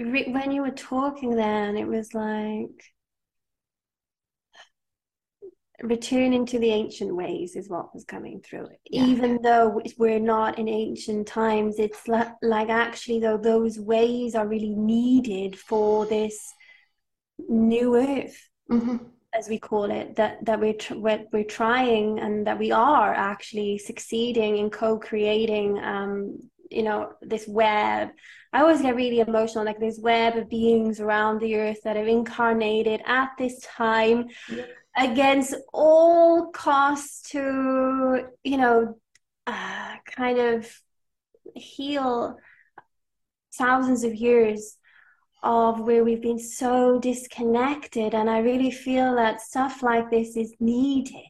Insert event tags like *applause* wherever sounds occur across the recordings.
when you were talking then, it was like returning to the ancient ways is what was coming through yeah. even though we're not in ancient times it's like, like actually though those ways are really needed for this new earth mm-hmm. as we call it that that we're, tr- we're, we're trying and that we are actually succeeding in co-creating um you know this web. I always get really emotional like this web of beings around the earth that have incarnated at this time yeah against all costs to you know uh, kind of heal thousands of years of where we've been so disconnected. And i really feel that stuff like this is needed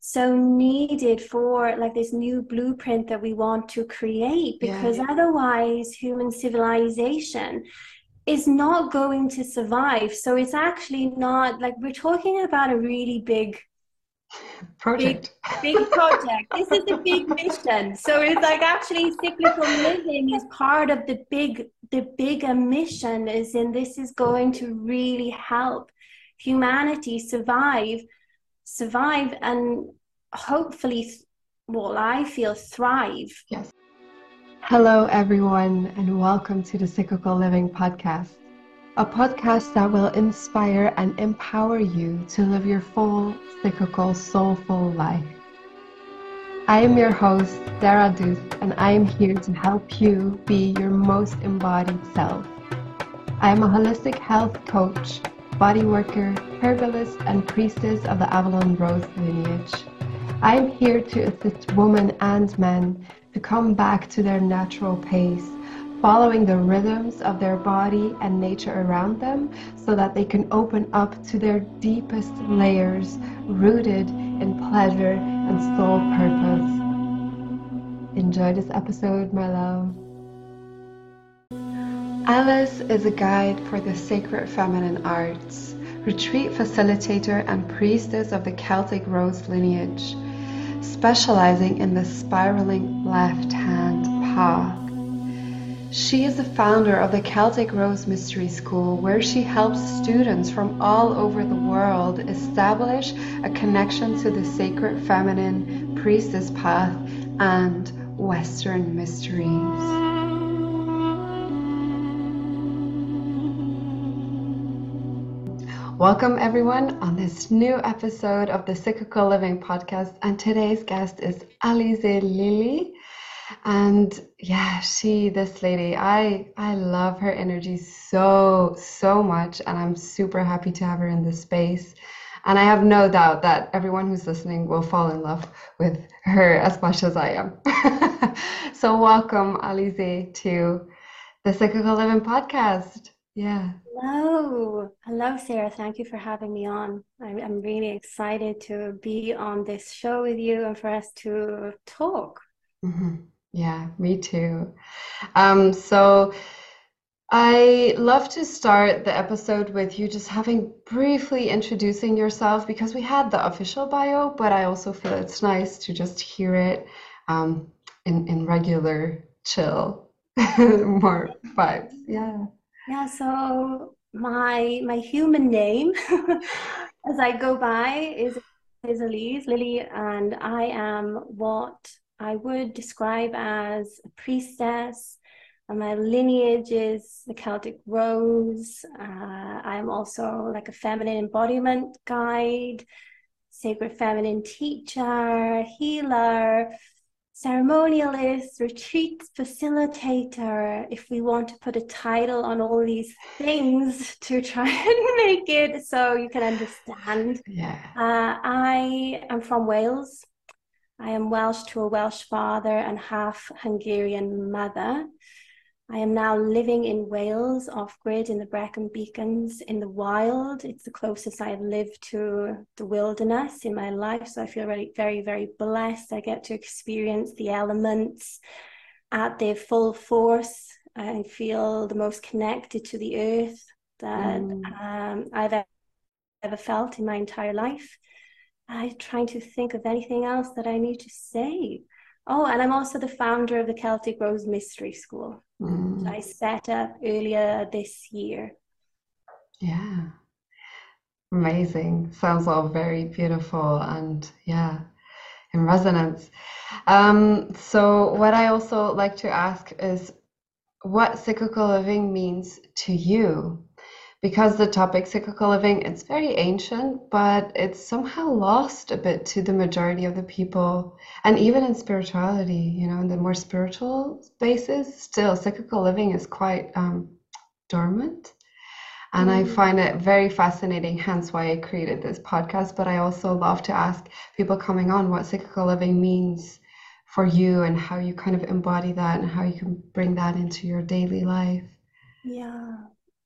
so needed for like this new blueprint that we want to create because yeah. otherwise human civilization is not going to survive. So it's actually not like we're talking about a really big project. Big, big project. this is a big mission. So it's like actually cyclical living is part of the big the bigger mission is in this is going to really help humanity survive survive and hopefully well I feel thrive. Yes. Hello, everyone, and welcome to the Cyclical Living Podcast, a podcast that will inspire and empower you to live your full, cyclical, soulful life. I am your host, Sarah Dous, and I am here to help you be your most embodied self. I am a holistic health coach, body worker, herbalist, and priestess of the Avalon Rose lineage. I am here to assist women and men to come back to their natural pace, following the rhythms of their body and nature around them so that they can open up to their deepest layers rooted in pleasure and soul purpose. Enjoy this episode, my love. Alize is a guide for the sacred feminine arts, retreat facilitator, and priestess of the Celtic Rose lineage specializing in the spiraling left hand path. She is the founder of the Celtic Rose Mystery School, where she helps students from all over the world establish a connection to the sacred feminine priestess path and Western mysteries. Welcome, everyone, on this new episode of the Cyclical Living Podcast. And today's guest is Alize Lily. And yeah, she, this lady, I I love her energy so, so much. And I'm super happy to have her in this space. And I have no doubt that everyone who's listening will fall in love with her as much as I am. *laughs* so, welcome, Alize, to the Cyclical Living Podcast. Yeah. Hello. Hello, Sarah. Thank you for having me on. I'm, I'm really excited to be on this show with you and for us to talk. Mm-hmm. Yeah, me too. Um, so I love to start the episode with you just having briefly introducing yourself because we had the official bio, but I also feel it's nice to just hear it um, in, in regular chill, *laughs* more vibes. Yeah. Yeah, so my my human name *laughs* as I go by is is Alize Lily, and I am what I would describe as a priestess. And my lineage is the Celtic Rose. Uh, I'm also like a feminine embodiment guide, sacred feminine teacher, healer, ceremonialist, retreat facilitator, if we want to put a title on all these things *laughs* to try *laughs* and make it so you can understand. Yeah. Uh, I am from Wales. I am Welsh to a Welsh father and half Hungarian mother. I am now living in Wales, off grid in the Brecon Beacons in the wild. It's the closest I've lived to the wilderness in my life. So I feel really very, very blessed. I get to experience the elements at their full force. I feel the most connected to the earth that mm. um, I've ever felt in my entire life. I'm trying to think of anything else that I need to say Oh, and I'm also the founder of the Celtic Rose Mystery School. Mm. I set up earlier this year. Yeah. Amazing. Sounds all very beautiful and yeah, in resonance. Um, so, what I also like to ask is what cyclical living means to you because the topic cyclical living it's very ancient but it's somehow lost a bit to the majority of the people and even in spirituality you know in the more spiritual spaces still cyclical living is quite um, dormant. And mm. i find it very fascinating hence why i created this podcast but i also love to ask people coming on what cyclical living means for you and how you kind of embody that and how you can bring that into your daily life. Yeah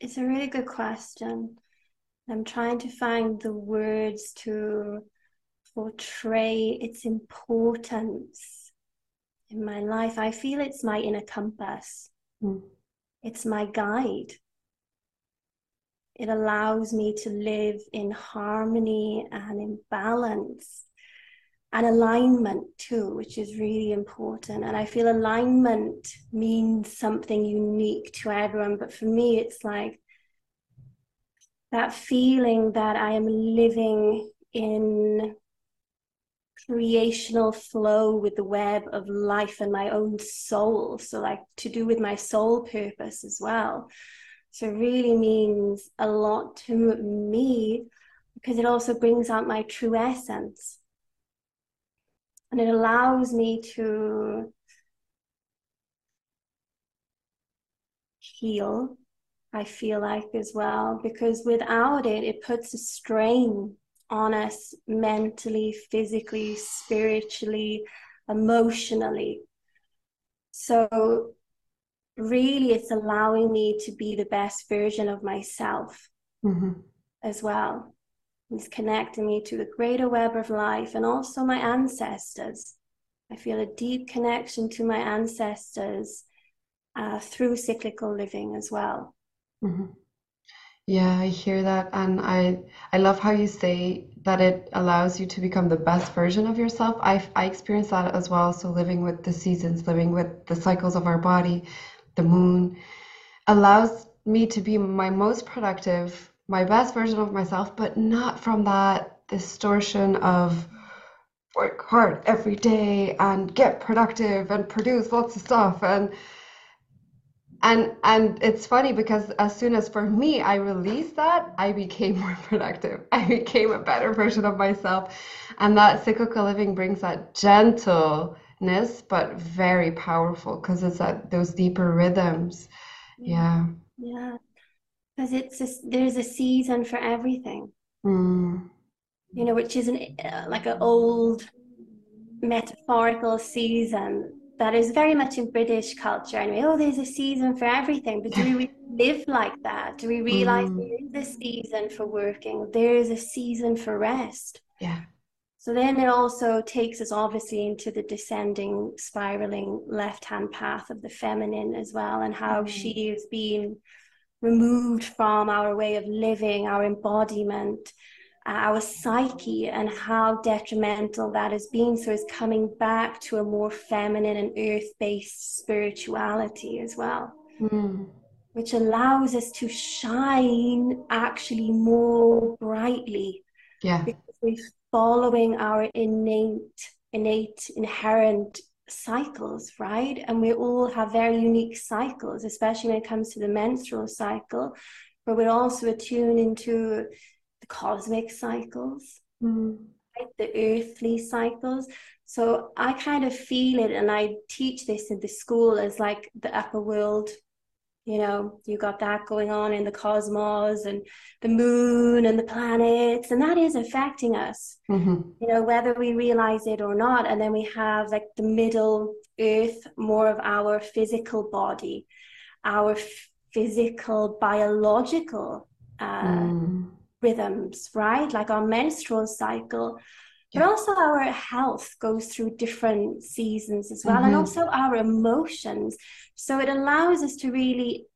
it's a really good question. I'm trying to find the words to portray its importance in my life. I feel it's my inner compass, mm. it's my guide. It allows me to live in harmony and in balance and alignment too, which is really important. And I feel alignment means something unique to everyone. But for me, it's like that feeling that I am living in creational flow with the web of life and my own soul. So, like to do with my soul purpose as well. So, really means a lot to me because it also brings out my true essence and it allows me to heal i feel like as well because without it it puts a strain on us mentally physically spiritually emotionally so really it's allowing me to be the best version of myself mm-hmm. as well He's connecting me to the greater web of life and also my ancestors. I feel a deep connection to my ancestors uh, through cyclical living as well. Mm-hmm. Yeah, I hear that, and I I love how you say that it allows you to become the best version of yourself. I I experience that as well. So living with the seasons, living with the cycles of our body, the moon, allows me to be my most productive my best version of myself, but not from that distortion of work hard every day and get productive and produce lots of stuff and and and it's funny because as soon as for me i released that i became *laughs* more productive. I became a better version of myself. And that cyclical living brings that gentleness but very powerful because it's at those deeper rhythms. Mm-hmm. Yeah. Yeah because it's a, there's a season for everything mm. you know which is an uh, like an old metaphorical season that is very much in british culture anyway oh there's a season for everything but do we *laughs* live like that do we realize mm. there is a season for working there is a season for rest yeah so then it also takes us obviously into the descending spiraling left hand path of the feminine as well and how mm. she is being removed from our way of living, our embodiment, uh, our psyche, and how detrimental that has been. So it's coming back to a more feminine and earth based spirituality as well. Mm. Which allows us to shine actually more brightly. Yeah. Because we're following our innate, innate, inherent cycles, right? And we all have very unique cycles, especially when it comes to the menstrual cycle, but we're also attuned into the cosmic cycles, mm. right? the earthly cycles. So I kind of feel it, and I teach this in the school as like the upper world you know you got that going on in the cosmos and the moon and the planets and that is affecting us mm-hmm. you know whether we realize it or not and then we have like the middle earth more of our physical body our f- physical biological uh, mm. rhythms right like our menstrual cycle but also our health goes through different seasons as well mm-hmm. and also our emotions so it allows us to really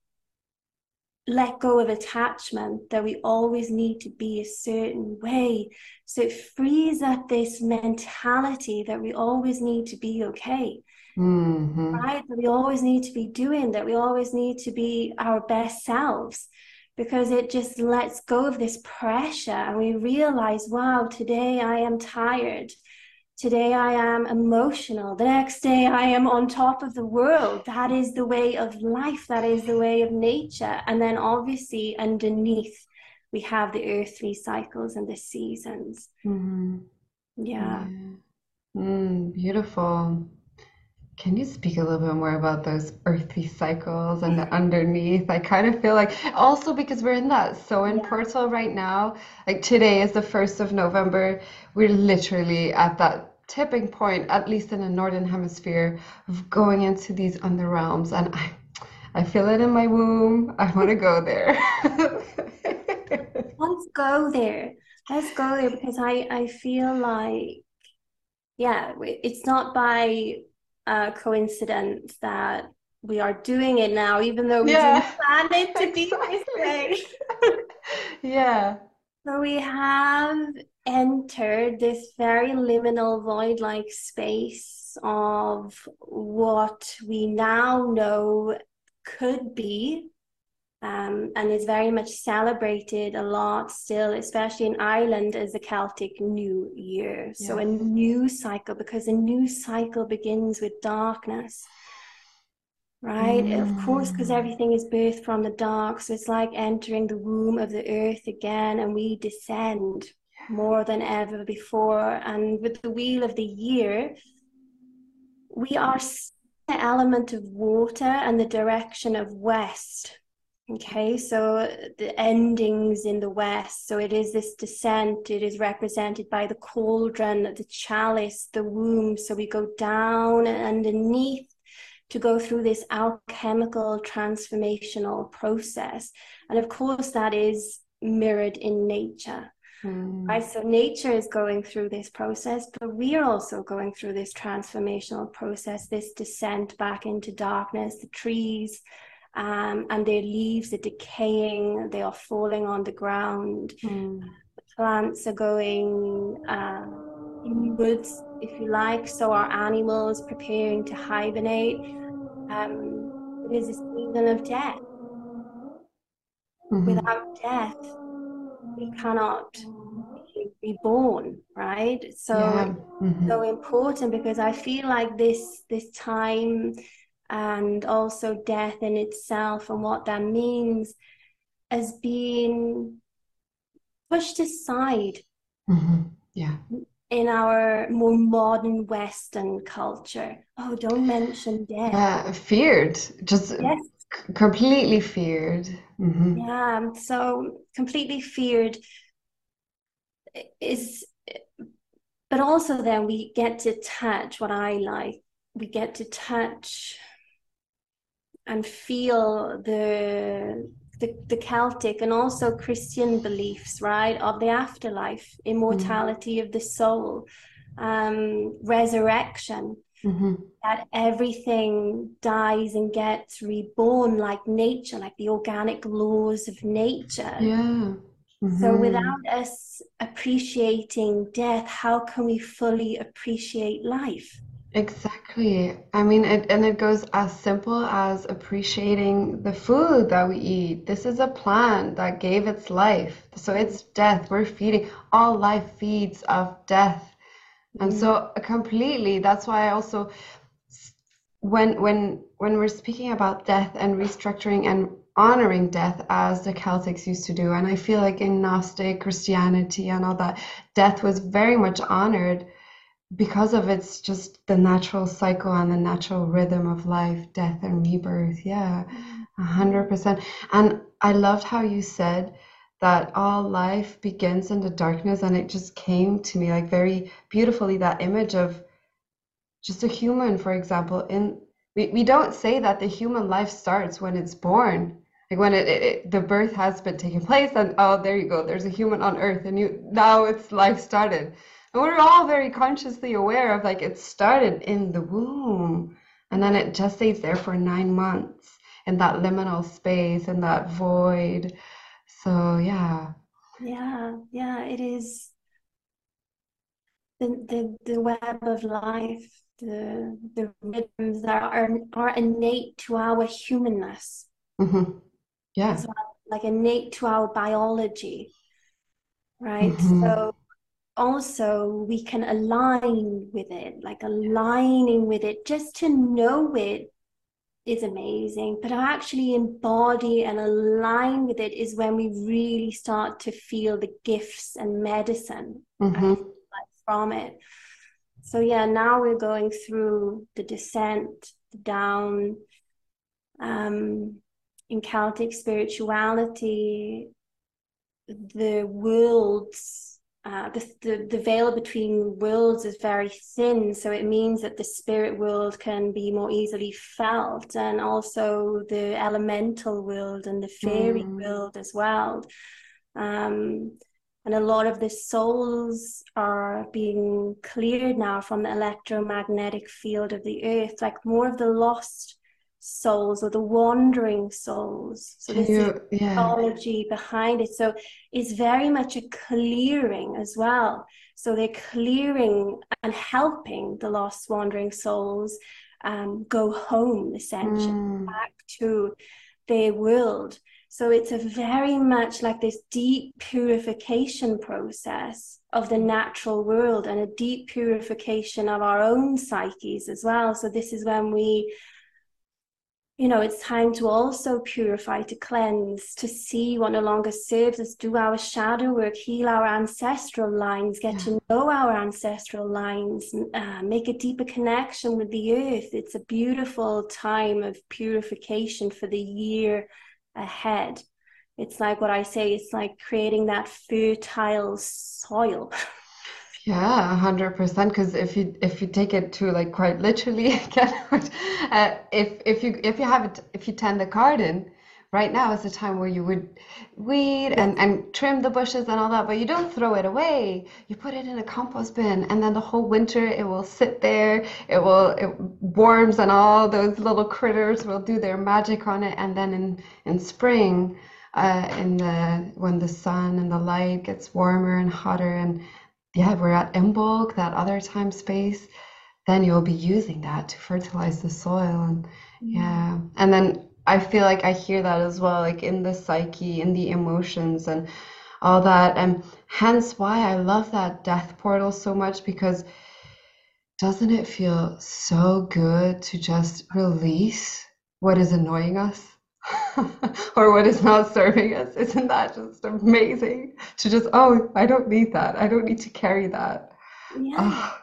let go of attachment that we always need to be a certain way. So it frees up this mentality that we always need to be okay. Mm-hmm. Right? That we always need to be doing, that we always need to be our best selves because it just lets go of this pressure and we realize, wow, today I am tired. Today I am emotional. The next day I am on top of the world. That is the way of life. That is the way of nature. And then obviously underneath we have the earthly cycles and the seasons. Mm-hmm. Yeah. Mm, beautiful. Can you speak a little bit more about those earthy cycles and the mm-hmm. underneath? I kind of feel like also because we're in that Samhain yeah. portal right now. Like today is the 1st of November. We're literally at that tipping point, at least in the northern hemisphere, of going into these under realms, and I, I feel it in my womb. I want to go there. *laughs* Let's go there. Let's go there because I I feel like, yeah, it's not by uh, coincidence that we are doing it now, even though we yeah. didn't plan it to be *laughs* this way. *laughs* yeah. So we have entered this very liminal void like space of what we now know could be um, and is very much celebrated a lot still, especially in Ireland, as the Celtic New Year. Yes. So, a new cycle, because a new cycle begins with darkness right? Mm. Of course, because mm. everything is birthed from the dark. So it's like entering the womb of the earth again, and we descend more than ever before. And with the wheel of the year, we are the element of water and the direction of west. Okay, so the endings in the west. So it is this descent, it is represented by the cauldron, the chalice, the womb. So we go down and underneath to go through this alchemical transformational process. And of course, that is mirrored in nature. Mm. Right, so nature is going through this process, but we are also going through this transformational process, this descent back into darkness. The trees um, and their leaves are decaying, they are falling on the ground. Mm. The plants are going uh, inwards, if you like. So are animals preparing to hibernate um, it is a season of death. Mm-hmm. Without death, we cannot be reborn, right? So yeah. mm-hmm. so important because I feel like this this time and also death in itself and what that means has being pushed aside. Mm-hmm. Yeah in our more modern Western culture. Oh, don't mention death. Yeah, feared, just yes. c- completely feared. Mm-hmm. Yeah, so completely feared is, but also then we get to touch what I like. We get to touch and feel the the, the Celtic and also Christian beliefs, right, of the afterlife, immortality mm-hmm. of the soul, um, resurrection, mm-hmm. that everything dies and gets reborn like nature, like the organic laws of nature. Yeah. Mm-hmm. So without us appreciating death, how can we fully appreciate life? Exactly. I mean, it, and it goes as simple as appreciating the food that we eat. This is a plant that gave its life. So it's death. We're feeding. All life feeds of death. And so mm-hmm. completely, that's why I also when when when we're speaking about death and restructuring and honoring death as the Celtics used to do, and I feel like in Gnostic Christianity and all that, death was very much honored because of it's just the natural cycle and the natural rhythm of life, death and rebirth. Yeah, a hundred percent. And I loved how you said that all life begins in the darkness, and it just came to me like very beautifully that image of just a human, for example. In we, we don't say that the human life starts when it's born like when it, it, it, the birth has been taking place and oh there you go there's a human on earth and you now it's life started we're all very consciously aware of like it started in the womb and then it just stays there for nine months. in that liminal space and that void so yeah yeah yeah it is the the, the web of life the the rhythms that are are innate to our humanness mm-hmm. yeah well, like innate to our biology right mm-hmm. so also we can align with it like aligning with it just to know it is amazing but actually embody and align with it is when we really start to feel the gifts and medicine mm-hmm. from it so yeah now we're going through the descent the down um, in celtic spirituality the worlds uh, the, the, the veil between worlds is very thin, so it means that the spirit world can be more easily felt, and also the elemental world and the fairy mm. world as well. Um, and a lot of the souls are being cleared now from the electromagnetic field of the earth, like more of the lost souls or the wandering souls. So this you, is yeah. behind it. So it's very much a clearing as well. So they're clearing and helping the lost wandering souls um, go home, essentially, mm. back to their world. So it's a very much like this deep purification process of the natural world and a deep purification of our own psyches as well. So this is when we you know, it's time to also purify, to cleanse, to see what no longer serves us, do our shadow work, heal our ancestral lines, get yeah. to know our ancestral lines, uh, make a deeper connection with the earth. It's a beautiful time of purification for the year ahead. It's like what I say, it's like creating that fertile soil. *laughs* Yeah, hundred percent. Because if you if you take it to like quite literally *laughs* again, uh, if if you if you have it if you tend the garden, right now is the time where you would weed and and trim the bushes and all that, but you don't throw it away. You put it in a compost bin, and then the whole winter it will sit there. It will it worms and all those little critters will do their magic on it, and then in in spring. Uh, in the when the sun and the light gets warmer and hotter and yeah, we're at Imbolc, that other time space, then you'll be using that to fertilize the soil. And mm-hmm. yeah, and then I feel like I hear that as well, like in the psyche, in the emotions, and all that. And hence why I love that death portal so much because doesn't it feel so good to just release what is annoying us? Or what is not serving us. Isn't that just amazing to just, oh, I don't need that. I don't need to carry that. Yeah. Oh.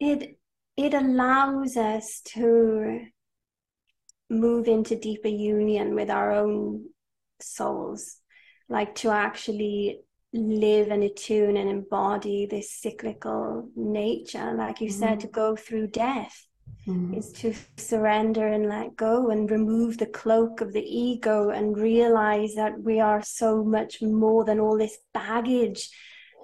It it allows us to move into deeper union with our own souls, like to actually live and attune and embody this cyclical nature, like you mm-hmm. said, to go through death mm-hmm. is to surrender and let go and remove the cloak of the ego and realize that we are so much more than all this baggage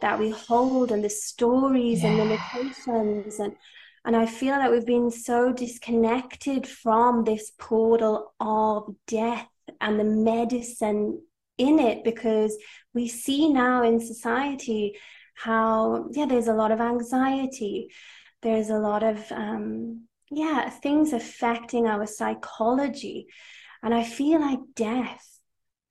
that we hold and the stories yeah. and limitations and and I feel that we've been so disconnected from this portal of death and the medicine in it because we see now in society how yeah there's a lot of anxiety there's a lot of um, yeah things affecting our psychology and i feel like death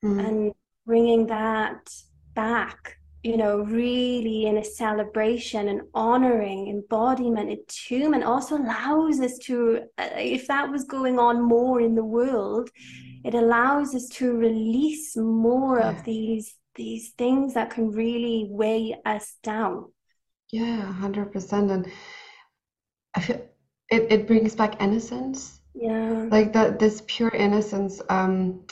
mm. and bringing that back you know really in a celebration and honoring embodiment attunement also allows us to uh, if that was going on more in the world it allows us to release more yeah. of these these things that can really weigh us down yeah 100% and i feel it, it brings back innocence yeah like that this pure innocence um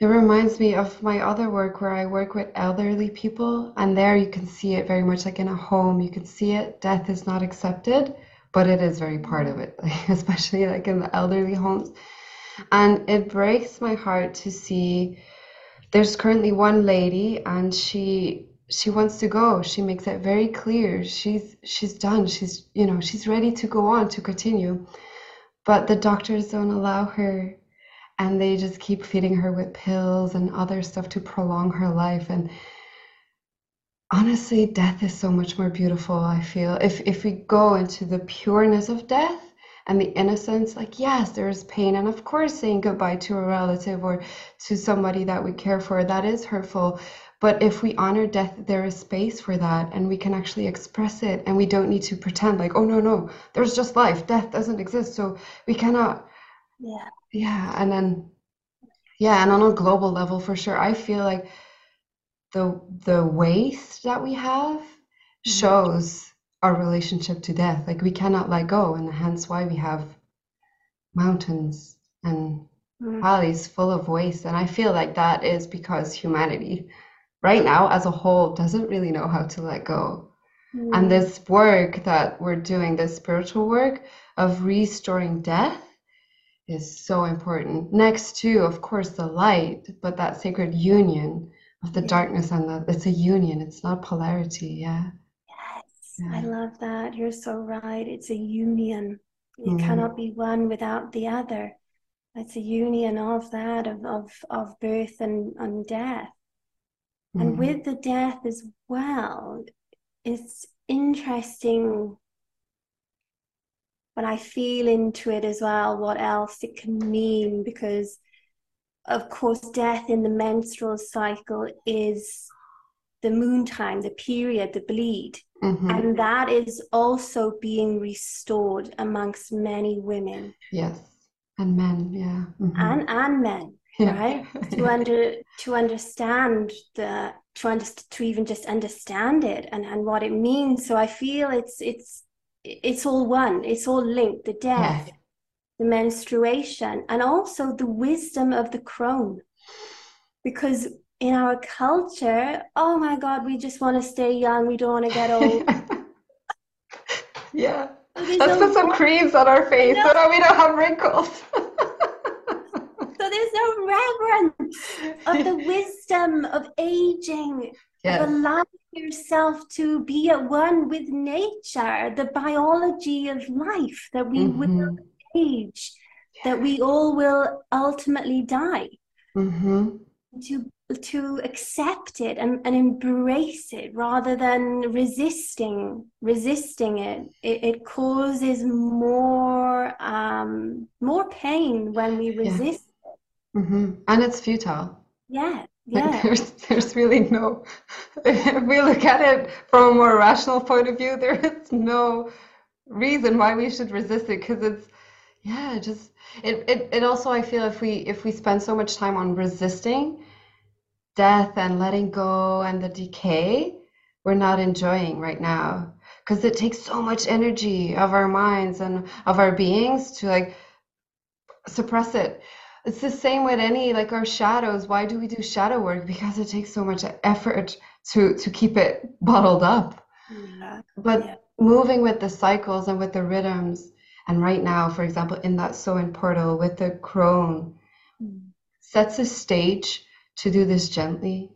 it reminds me of my other work where I work with elderly people, and there you can see it very much like in a home. You can see it. Death is not accepted, but it is very part of it, *laughs* especially like in the elderly homes. And it breaks my heart to see there's currently one lady, and she she wants to go. She makes it very clear. She's she's done. She's you know she's ready to go on to continue. But the doctors don't allow her and they just keep feeding her with pills and other stuff to prolong her life. And honestly death is so much more beautiful i feel. If if we go into the pureness of death and the innocence like yes there is pain and of course saying goodbye to a relative or to somebody that we care for that is hurtful. But if we honor death there is space for that and we can actually express it and we don't need to pretend like oh no no there's just life. Death doesn't exist. So we cannot yeah. Yeah and then yeah and on a global level for sure i feel like the the waste that we have mm-hmm. shows our relationship to death. Like we cannot let go and hence why we have mountains and mm. valleys full of waste. And i feel like that is because humanity right now as a whole doesn't really know how to let go. Mm. and this work that we're doing this spiritual work of restoring death is so important. Next to of course the light but that sacred union of the darkness and the it's a union it's not polarity yeah yeah. i love that you're so right it's a union you mm. cannot be one without the other it's a union of that of of, of birth and, and death mm. and with the death as well it's interesting when i feel into it as well what else it can mean because of course, death in the menstrual cycle is the moon time, the period, the bleed. Mm-hmm. And that is also being restored amongst many women. Yes. And men, yeah. Mm-hmm. And and men. Yeah. Right? to *laughs* under to understand the to under, to even just understand it and, and what it means. So I feel it's it's it's all one, it's all linked, the death. Yes the menstruation, and also the wisdom of the crone. Because in our culture, oh my God, we just want to stay young, we don't want to get old. *laughs* yeah. Let's no put some creams on our face so that we don't have wrinkles. *laughs* so there's no reverence of the *laughs* wisdom of aging, yes. of allowing yourself to be at one with nature, the biology of life that we mm-hmm. will age that we all will ultimately die. Mm-hmm. To to accept it and, and embrace it rather than resisting resisting it it, it causes more um, more pain when we resist yeah. it mm-hmm. and it's futile yeah *laughs* yeah. There's there's really no if we look at it from a more rational point of view, *laughs* there is no reason why we should resist it because it's yeah just it, it it also i feel if we if we spend so much time on resisting death and letting go and the decay we're not enjoying right now because it takes so much energy of our minds and of our beings to like suppress it it's the same with any like our shadows why do we do shadow work because it takes so much effort to to keep it bottled up yeah. but yeah. moving with the cycles and with the rhythms and right now, for example, in that Samhain portal with the crone, mm. sets a stage to do this gently.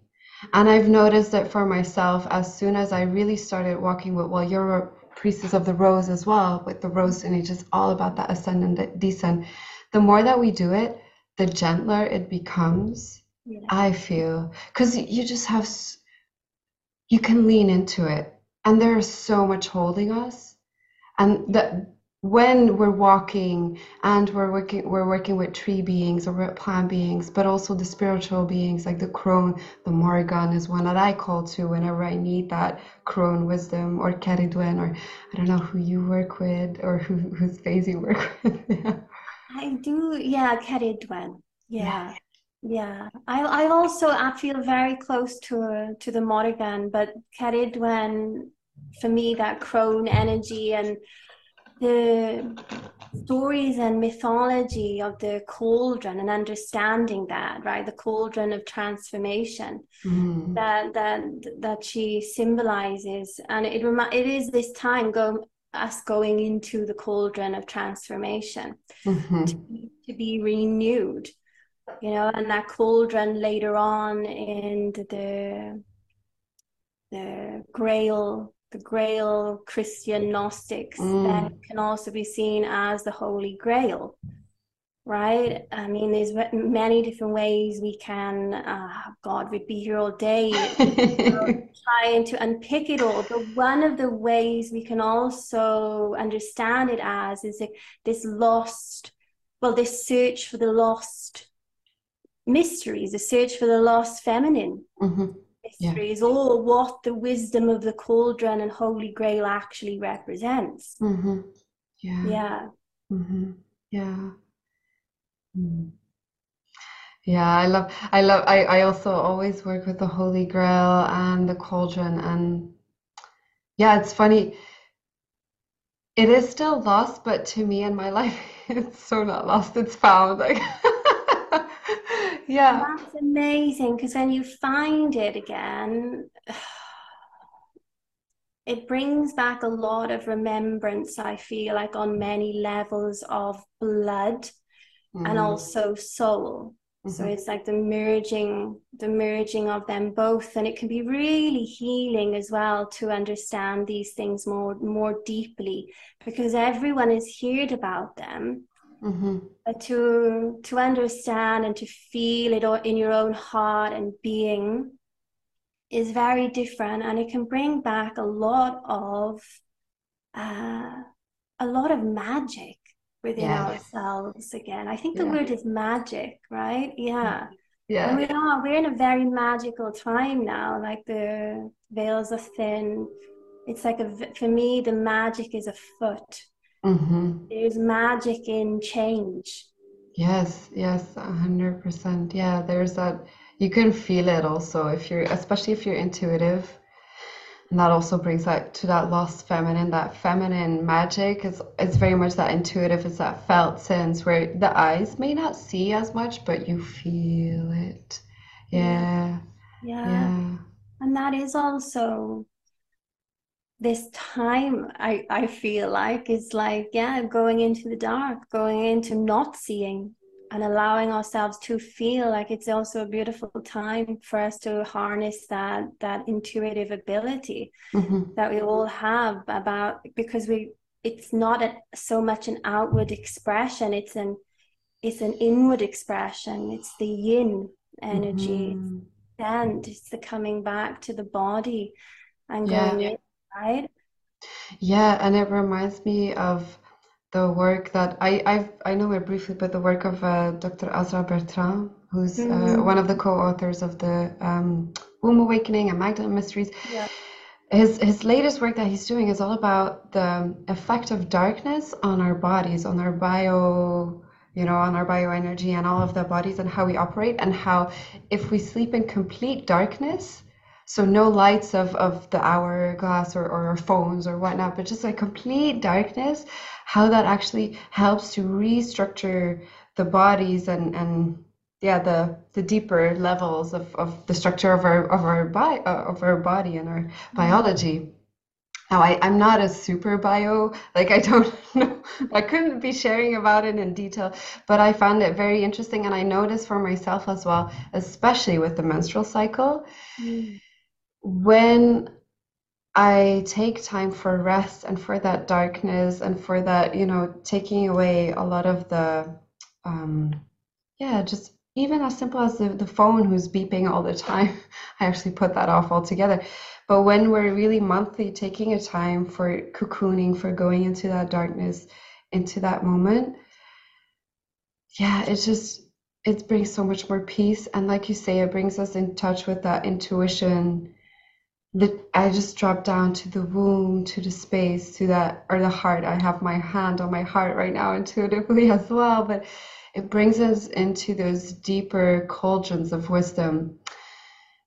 And I've noticed that for myself, as soon as I really started walking with, well, you're a priestess of the rose as well, with the rose and it's just all about that ascend and descend. The more that we do it, the gentler it becomes. Yeah. I feel because you just have, you can lean into it, and there's so much holding us, and that when we're walking and we're working we're working with tree beings or with plant beings but also the spiritual beings like the crone the morrigan is one that i call to whenever i need that crone wisdom or Ceridwen or i don't know who you work with or who whose phase you work *laughs* with. Yeah. i do yeah Ceridwen yeah. Yeah. I, I also i feel very close to to the morrigan but Ceridwen for me that crone energy and the stories and mythology of the cauldron and understanding that right the cauldron of transformation mm. that that that she symbolizes and it remi- it is this time go us going into the cauldron of transformation mm-hmm. to, to be renewed you know and that cauldron later on in the the grail the Grail Christian Gnostics mm. then can also be seen as the Holy Grail. right? I mean, there's many different ways we can. Uh, God, we'd be here all day *laughs* trying to unpick it all. But one of the ways we can also understand it as is like this lost, well, this search for the lost mysteries, the search for the lost feminine. Mm-hmm. Mysteries, yeah. or what the wisdom of the cauldron and holy grail actually represents. Mm-hmm. Yeah. Yeah. Mm-hmm. Yeah. Mm. Yeah, I love, I love, I, I also always work with the Holy Grail and the Cauldron. And yeah, it's funny. It is still lost, but to me in my *laughs* life, it's so not lost. It's found. Like, *laughs* yeah. That's amazing because when you find it again, *sighs* it brings back a lot of remembrance, I feel like, on many levels of blood mm-hmm. and also soul. Mm-hmm. So it's like the merging, the merging of them both, and it can be really healing as well to understand these things more, more deeply, because everyone has heard about them. Mm-hmm. But to to understand and to feel it all in your own heart and being is very different, and it can bring back a lot of uh, a lot of magic within yeah. ourselves again. I think the yeah. word is magic, right? Yeah. Yeah. And we are we're in a very magical time now. Like the veils are thin. It's like a for me the magic is afoot. Mm-hmm. There's magic in change. Yes, yes, a hundred percent. Yeah, there's that. You can feel it also if you're, especially if you're intuitive and that also brings that to that lost feminine that feminine magic is it's very much that intuitive it's that felt sense where the eyes may not see as much but you feel it yeah yeah, yeah. and that is also this time i i feel like is like yeah going into the dark going into not seeing and allowing ourselves to feel like it's also a beautiful time for us to harness that that intuitive ability mm-hmm. that we all have about because we it's not a, so much an outward expression it's an it's an inward expression it's the yin energy mm-hmm. and it's the coming back to the body and going yeah. in right yeah and it reminds me of the work that I I've, i know it briefly, but the work of uh, Dr. Azra Bertrand, who's uh, mm-hmm. uh, one of the co-authors of the um, Womb Awakening and Magdalene Mysteries. Yeah. His his latest work that he's doing is all about the effect of darkness on our bodies, on our bio, you know, on our bioenergy and all of the bodies and how we operate, and how if we sleep in complete darkness, so no lights of, of the hourglass or, or our phones or whatnot, but just like complete darkness, how that actually helps to restructure the bodies and, and yeah, the, the deeper levels of, of the structure of our of our body uh, of our body and our mm-hmm. biology. Now I, I'm not a super bio, like I don't *laughs* know, I couldn't be sharing about it in detail, but I found it very interesting and I noticed for myself as well, especially with the menstrual cycle. Mm when I take time for rest and for that darkness and for that, you know, taking away a lot of the, um, yeah, just even as simple as the, the phone who's beeping all the time, *laughs* I actually put that off altogether. But when we're really monthly taking a time for cocooning, for going into that darkness, into that moment, yeah, it's just, it brings so much more peace. And like you say, it brings us in touch with that intuition I just drop down to the womb, to the space, to that or the heart. I have my hand on my heart right now intuitively *laughs* as well, but it brings us into those deeper cauldrons of wisdom,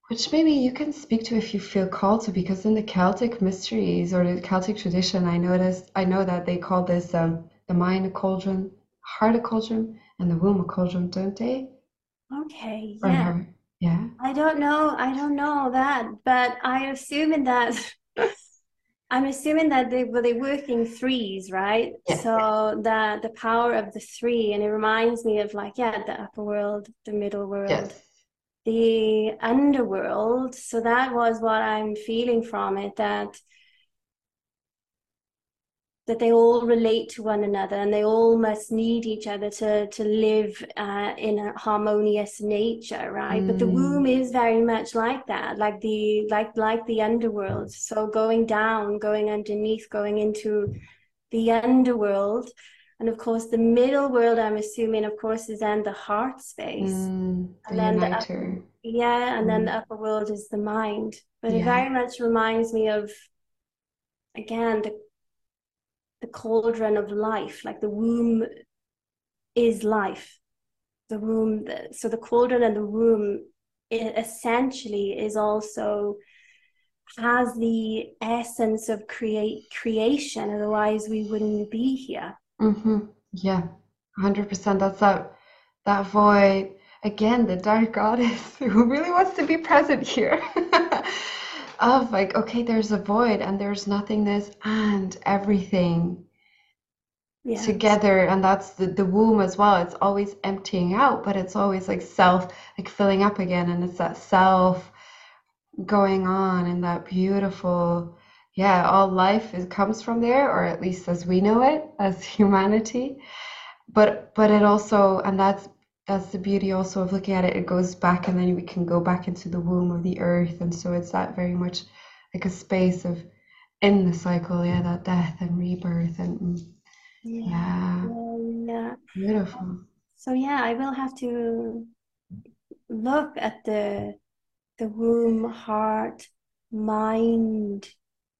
which maybe you can speak to if you feel called to, because in the Celtic mysteries or the Celtic tradition, I noticed I know that they call this um, the mind a cauldron, heart a cauldron, and the womb a cauldron, don't they? Okay, yeah. Yeah. I don't know. I don't know that, but I assuming that *laughs* I'm assuming that they were they work in threes, right? Yeah. So that the power of the three, and it reminds me of like yeah, the upper world, the middle world, yes. the underworld. So that was what I'm feeling from it. That that they all relate to one another and they all must need each other to to live uh, in a harmonious nature right mm. but the mm. womb is very much like that like the like like the underworld so going down going underneath going into the underworld and of course the middle world i'm assuming of course is then the heart space mm, the and then the upper, yeah and mm. then the upper world is the mind but yeah. it very much reminds me of again the the cauldron of life like the womb is life. The womb so the cauldron and the womb essentially is also has the essence of create creation otherwise we wouldn't be here. Mm-hmm. yeah 100% that's that that void. Again the dark goddess *laughs* who really wants to be present here *laughs* of like okay there's a void and there's nothingness and everything yes. together. And that's the, the womb as well. It's always emptying out but it's always like self like filling up again. And it's that self going on and that beautiful yeah all life is comes from there or at least as we know it as *laughs* humanity. But but it also and that's that's the beauty also of looking at it. It goes back and then we can go back into the womb of the earth. And so it's that very much like a space of in the cycle, yeah, that death and rebirth and yeah. Yeah. yeah. Beautiful. So yeah, I will have to look at the the womb, heart, mind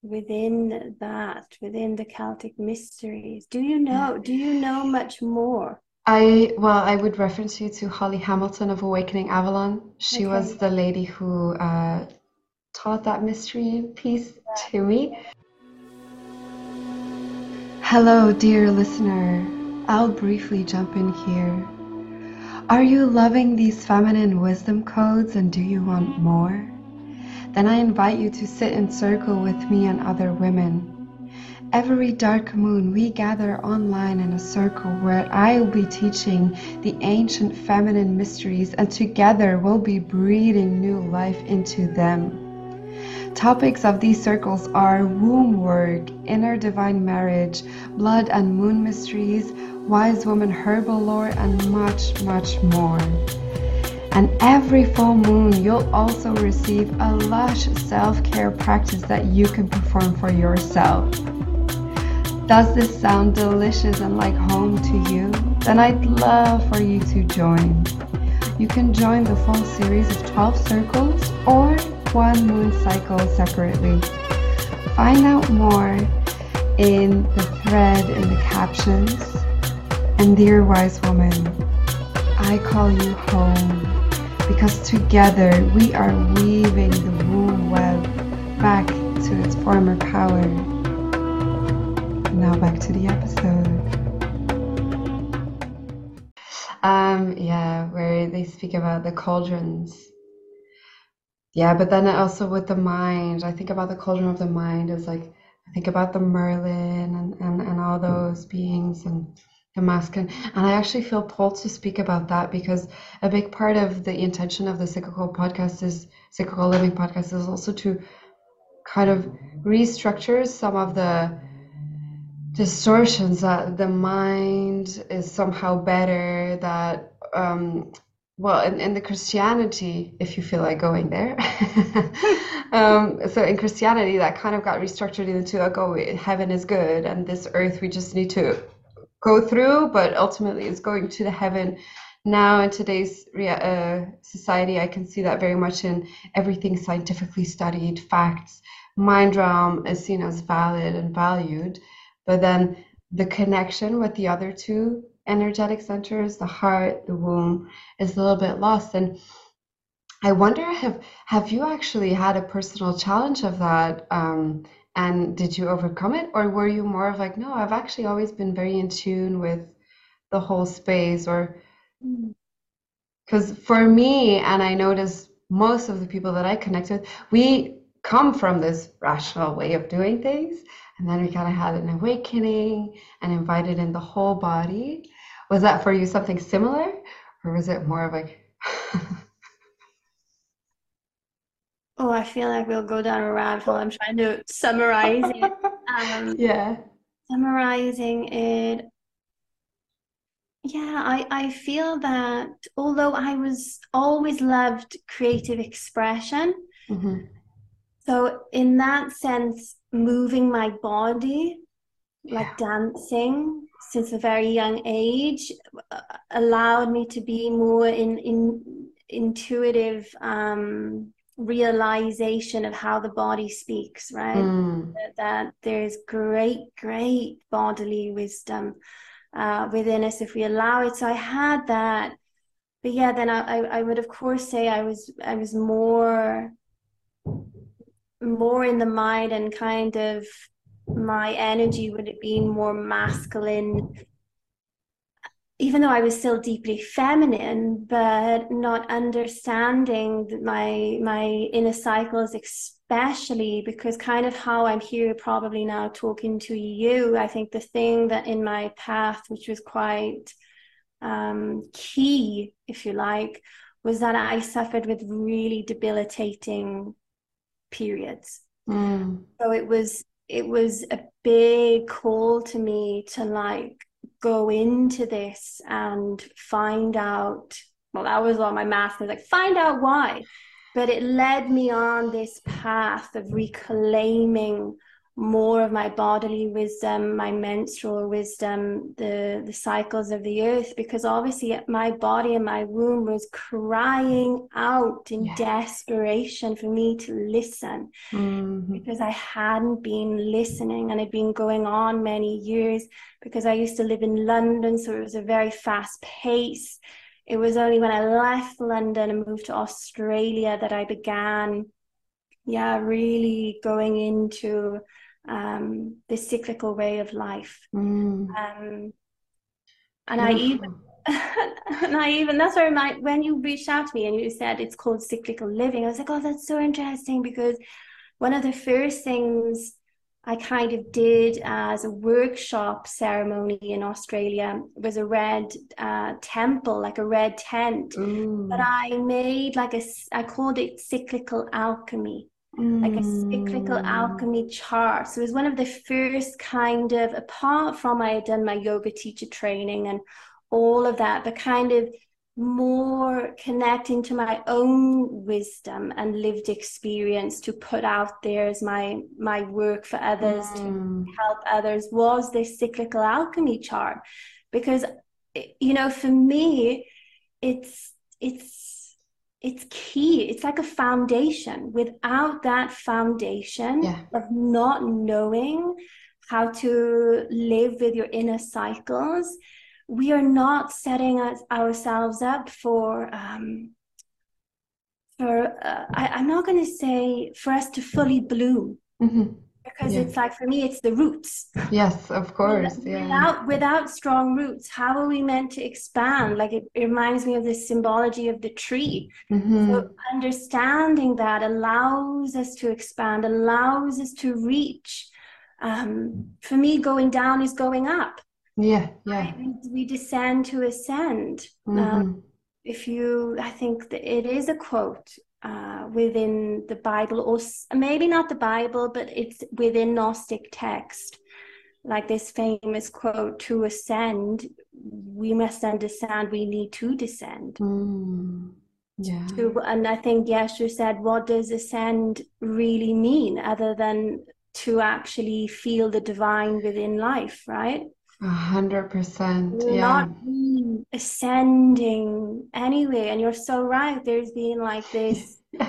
within that, within the Celtic mysteries. Do you know, do you know much more? I well, I would reference you to Holly Hamilton of Awakening Avalon. She okay. was the lady who uh, taught that mystery piece to me. Hello, dear listener. I'll briefly jump in here. Are you loving these feminine wisdom codes and do you want more? Then I invite you to sit in circle with me and other women Every dark moon, we gather online in a circle where I will be teaching the ancient feminine mysteries, and together we'll be breathing new life into them. Topics of these circles are womb work, inner divine marriage, blood and moon mysteries, wise woman herbal lore, and much, much more. And every full moon, you'll also receive a lush self care practice that you can perform for yourself. Does this sound delicious and like home to you? Then I'd love for you to join. You can join the full series of 12 circles or one moon cycle separately. Find out more in the thread in the captions. And dear wise woman, I call you home because together we are weaving the womb web back to its former power now back to the episode. Um, yeah, where they speak about the cauldrons. Yeah, but then also with the mind, I think about the cauldron of the mind as like I think about the Merlin and, and, and all those beings and the masculine. And I actually feel pulled to speak about that because a big part of the intention of the cyclical podcast is cyclical living podcast is also to kind of restructure some of the distortions that the mind is somehow better that um, well in, in the christianity if you feel like going there. *laughs* Um, so in christianity that kind of got restructured into like oh heaven is good and this earth we just need to go through but ultimately it's going to the heaven. Now in today's uh, society i can see that very much in everything scientifically studied facts. Mind realm is seen as valid and valued but then the connection with the other two energetic centers, the heart, the womb, is a little bit lost. And I wonder have have you actually had a personal challenge of that? Um, and did you overcome it, or were you more of like, no, I've actually always been very in tune with the whole space, or because mm. for me, and I notice most of the people that I connect with, we come from this rational way of doing things and then we kind of had an awakening and invited in the whole body. Was that for you something similar, or was it more of like? *laughs* oh, I feel like we'll go down a rabbit hole. I'm trying to summarize it. Um, *laughs* yeah. Summarizing it, yeah, I, I feel that although I was always loved creative expression, mm-hmm. so in that sense, moving my body, yeah. like dancing since a very young age, uh, allowed me to be more in in intuitive um, realization of how the body speaks, right? Mm. That, that there's great, great bodily wisdom uh, within us if we allow it. So I had that, but yeah, then I, I, would of course say I was I was more more in the mind and kind of my energy would have been more masculine even though I was still deeply feminine, but not understanding my my inner cycles, especially because kind of how I'm here probably now talking to you. I think the thing that in my path, which was quite um, key, if you like, was that I suffered with really debilitating periods. Mm. So it was it was a big call to me to like go into this and find out well that was on my math was like find out why but it led me on this path of reclaiming more of my bodily wisdom, my menstrual wisdom, the, the cycles of the earth, because obviously my body and my womb was crying out in yeah. desperation for me to listen mm-hmm. because I hadn't been listening and it had been going on many years because I used to live in London, so it was a very fast pace. It was only when I left London and moved to Australia that I began, yeah, really going into um, this cyclical way of life. Mm. Um, and I even, *laughs* and I even that's where my when you reached out to me and you said it's called cyclical living, I was like, oh, that's so interesting because one of the first things I kind of did as a workshop ceremony in Australia was a red uh, temple, like a red tent. Mm. But I made like a, I called it cyclical alchemy mm. like a cyclical alchemy chart. So it was one of the first kind of, apart from I had done my yoga teacher training and all of that, but kind of more connecting to my own wisdom and lived experience to put out there as my my work for others mm. to help others was this cyclical alchemy chart because you know for me it's it's it's key. It's like a foundation. Without that foundation yeah. of not knowing how to live with your inner cycles we are not setting us, ourselves up for um, for uh, I, am not going to say for us to fully bloom. Mm-hmm because yeah. it's like for me it's the roots. Yes of course without, yeah. without, without strong roots how are we meant to expand? Like it, it reminds me of the symbology of the tree. Mm-hmm. so understanding that allows us to expand allows us to reach um, for me going down is going up. Yeah yeah. we, we descend to ascend. Mm-hmm. um, if you i think that it is a quote uh, within the Bible, or maybe not the Bible, but it's within Gnostic text. Like this famous quote to ascend, we must understand we need to descend. Mm, yeah. To, and I think Yeshua said, What does ascend really mean other than to actually feel the divine within life, right? A hundred percent. Yeah. Not ascending anyway. And you're so right. There's been like this. *laughs*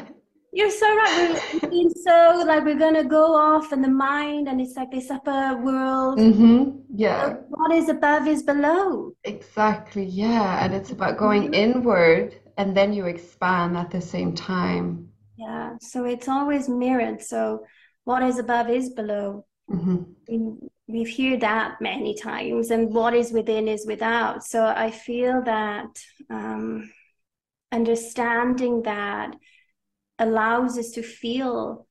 You're so right. We're being so like we're gonna go off in the mind, and it's like this upper world. Mm-hmm. Yeah. What is above is below. Exactly. Yeah, and it's about going mm-hmm. inward, and then you expand at the same time. Yeah. So it's always mirrored. So what is above is below. Mm-hmm we've heard that many times and what is within is without so i feel that um, understanding that allows us to feel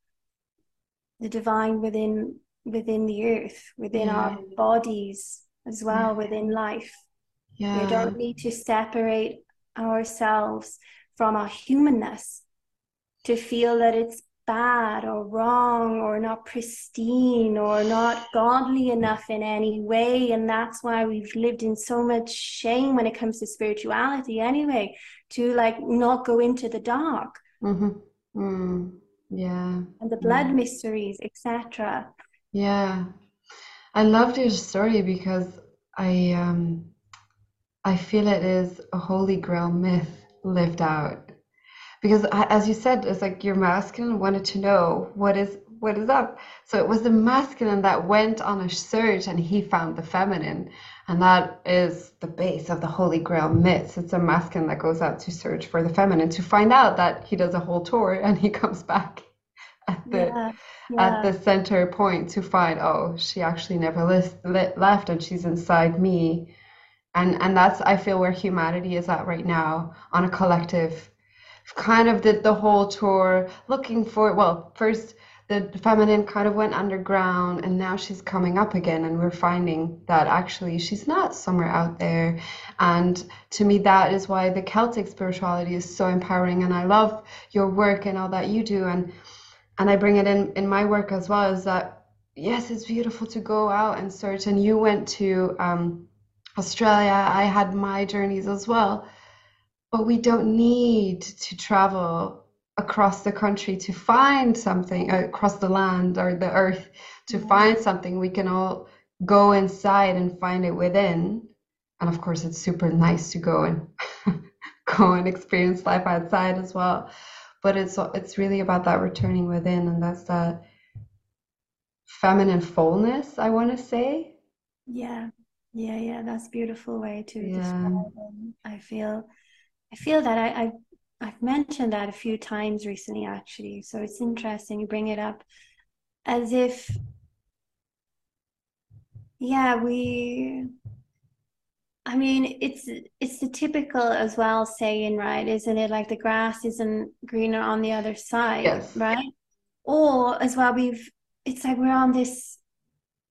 the divine within within the earth within yeah. our bodies as well yeah. within life yeah. we don't need to separate ourselves from our humanness to feel that it's bad or wrong or not pristine or not godly enough in any way. And that's why we've lived in so much shame when it comes to spirituality, anyway, to like not go into the dark. Mm-hmm. Mm. Yeah. And the blood yeah. mysteries, etc. Yeah. I loved your story because I um I feel it is a holy grail myth lived out because as you said it's like your masculine wanted to know what is what is up. So it was the masculine that went on a search and he found the feminine. And that is the base of the holy grail myths. It's a masculine that goes out to search for the feminine to find out that he does a whole tour and he *laughs* comes back at the yeah, yeah. at the center point to find oh she actually never list, left and she's inside me. And and that's i feel where humanity is at right now on a collective kind of did the whole tour looking for well first the feminine kind of went underground and now she's coming up again and we're finding that actually she's not somewhere out there. And to me that is why the celtic spirituality is so empowering and i love your work and all that you do. And and i bring it in in my work as well is that yes it's beautiful to go out and search. And you went to um, australia. I had my journeys as well but we don't need to travel across the country to find something uh, across the land or the earth to find something. We can all go inside and find it within. And of course it's super nice to go and *laughs* go and experience life outside as well. But it's it's really about that returning within and that's that feminine fullness i want to say. Yeah. Yeah yeah that's beautiful way to yeah. describe it. I feel I feel that I, I I've mentioned that a few times recently, actually. So it's interesting you bring it up as if, yeah, we. I mean, it's it's the typical as well saying, right? Isn't it like the grass isn't greener on the other side, yes. right? Or as well, we've it's like we're on this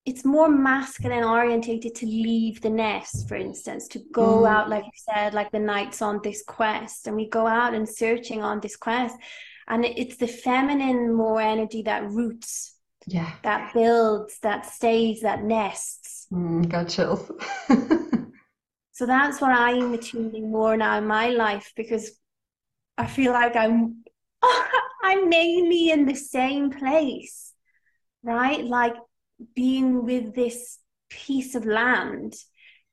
it's more masculine orientated to leave the nest for instance to go mm. out like you said like the knights on this quest and we go out and searching on this quest and it's the feminine more energy that roots yeah. that builds that stays that nests. Mm, got chills *laughs* so that's what i'm attuning more now in my life because i feel like i'm *laughs* i'm mainly in the same place right? Like being with this piece of land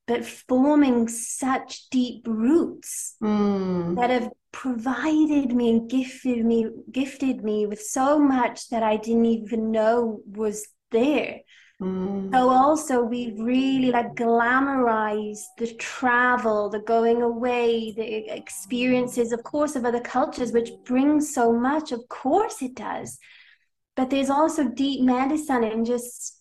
but forming such deep roots mm. that have provided me and gifted me gifted me with so much that I didn't even know was there. Mm. So also we've really like glamorized the travel, the going away, the experiences, of course, of other cultures, which brings so much. Of course it does but there's also deep medicine in just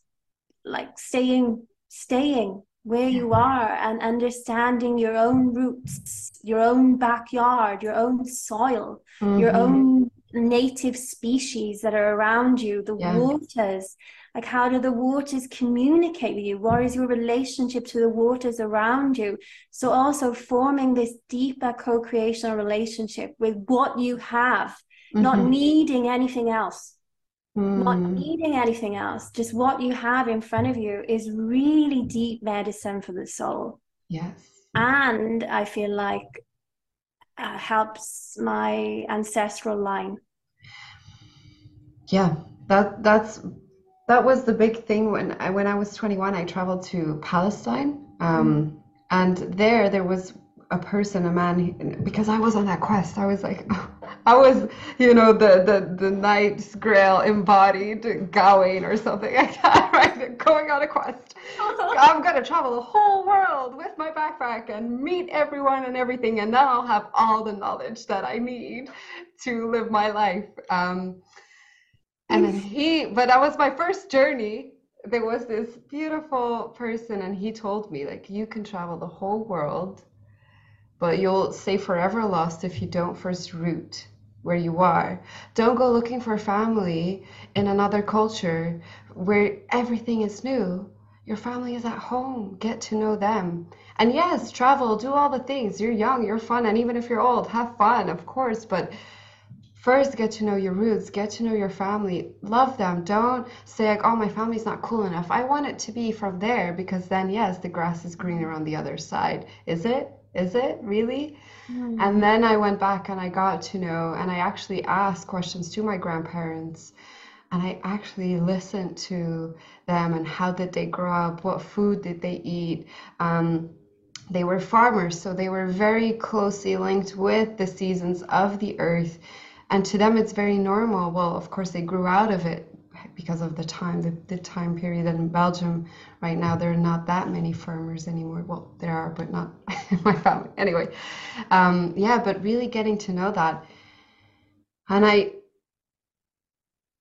like staying staying where you are and understanding your own roots your own backyard your own soil mm-hmm. your own native species that are around you the yeah. waters like how do the waters communicate with you what is your relationship to the waters around you so also forming this deeper co-creational relationship with what you have mm-hmm. not needing anything else mm. not needing anything else just what you have in front of you is really deep medicine for the soul yes and i feel like uh, helps my ancestral line yeah that that's that was the big thing when I when I was 21 I traveled to Palestine um, mm. and there there was a person a man because I was on that quest I was like *laughs* I was, you know, the the the knight's grail embodied Gawain or something like that, *laughs* right? Going on a quest. I'm gonna travel the whole world with my backpack and meet everyone and everything, and then I'll have all the knowledge that I need to live my life. Um, and then he, but that was my first journey. There was this beautiful person, and he told me, like, you can travel the whole world, but you'll stay forever lost if you don't first root where you are. Don't go looking for family in another culture where everything is new. Your family is at home. Get to know them. And yes, travel, do all the things. You're young, you're fun, and even if you're old, have fun, of course, but first get to know your roots get to know your family love them don't say like oh my family's not cool enough i want it to be from there because then yes the grass is greener on the other side is it is it? Really? Mm. and then i went back and i got to know and i actually asked questions to my grandparents and i actually listened to them and how did they grow up what food did they eat. Um, they were farmers so they were very closely linked with the seasons of the earth. And to them it's very normal. Well of course they grew out of it because of the time the, the time period in belgium. Right now there are not that many farmers anymore. Well there are but not *laughs* my family. Anyway um, yeah but really getting to know that. And i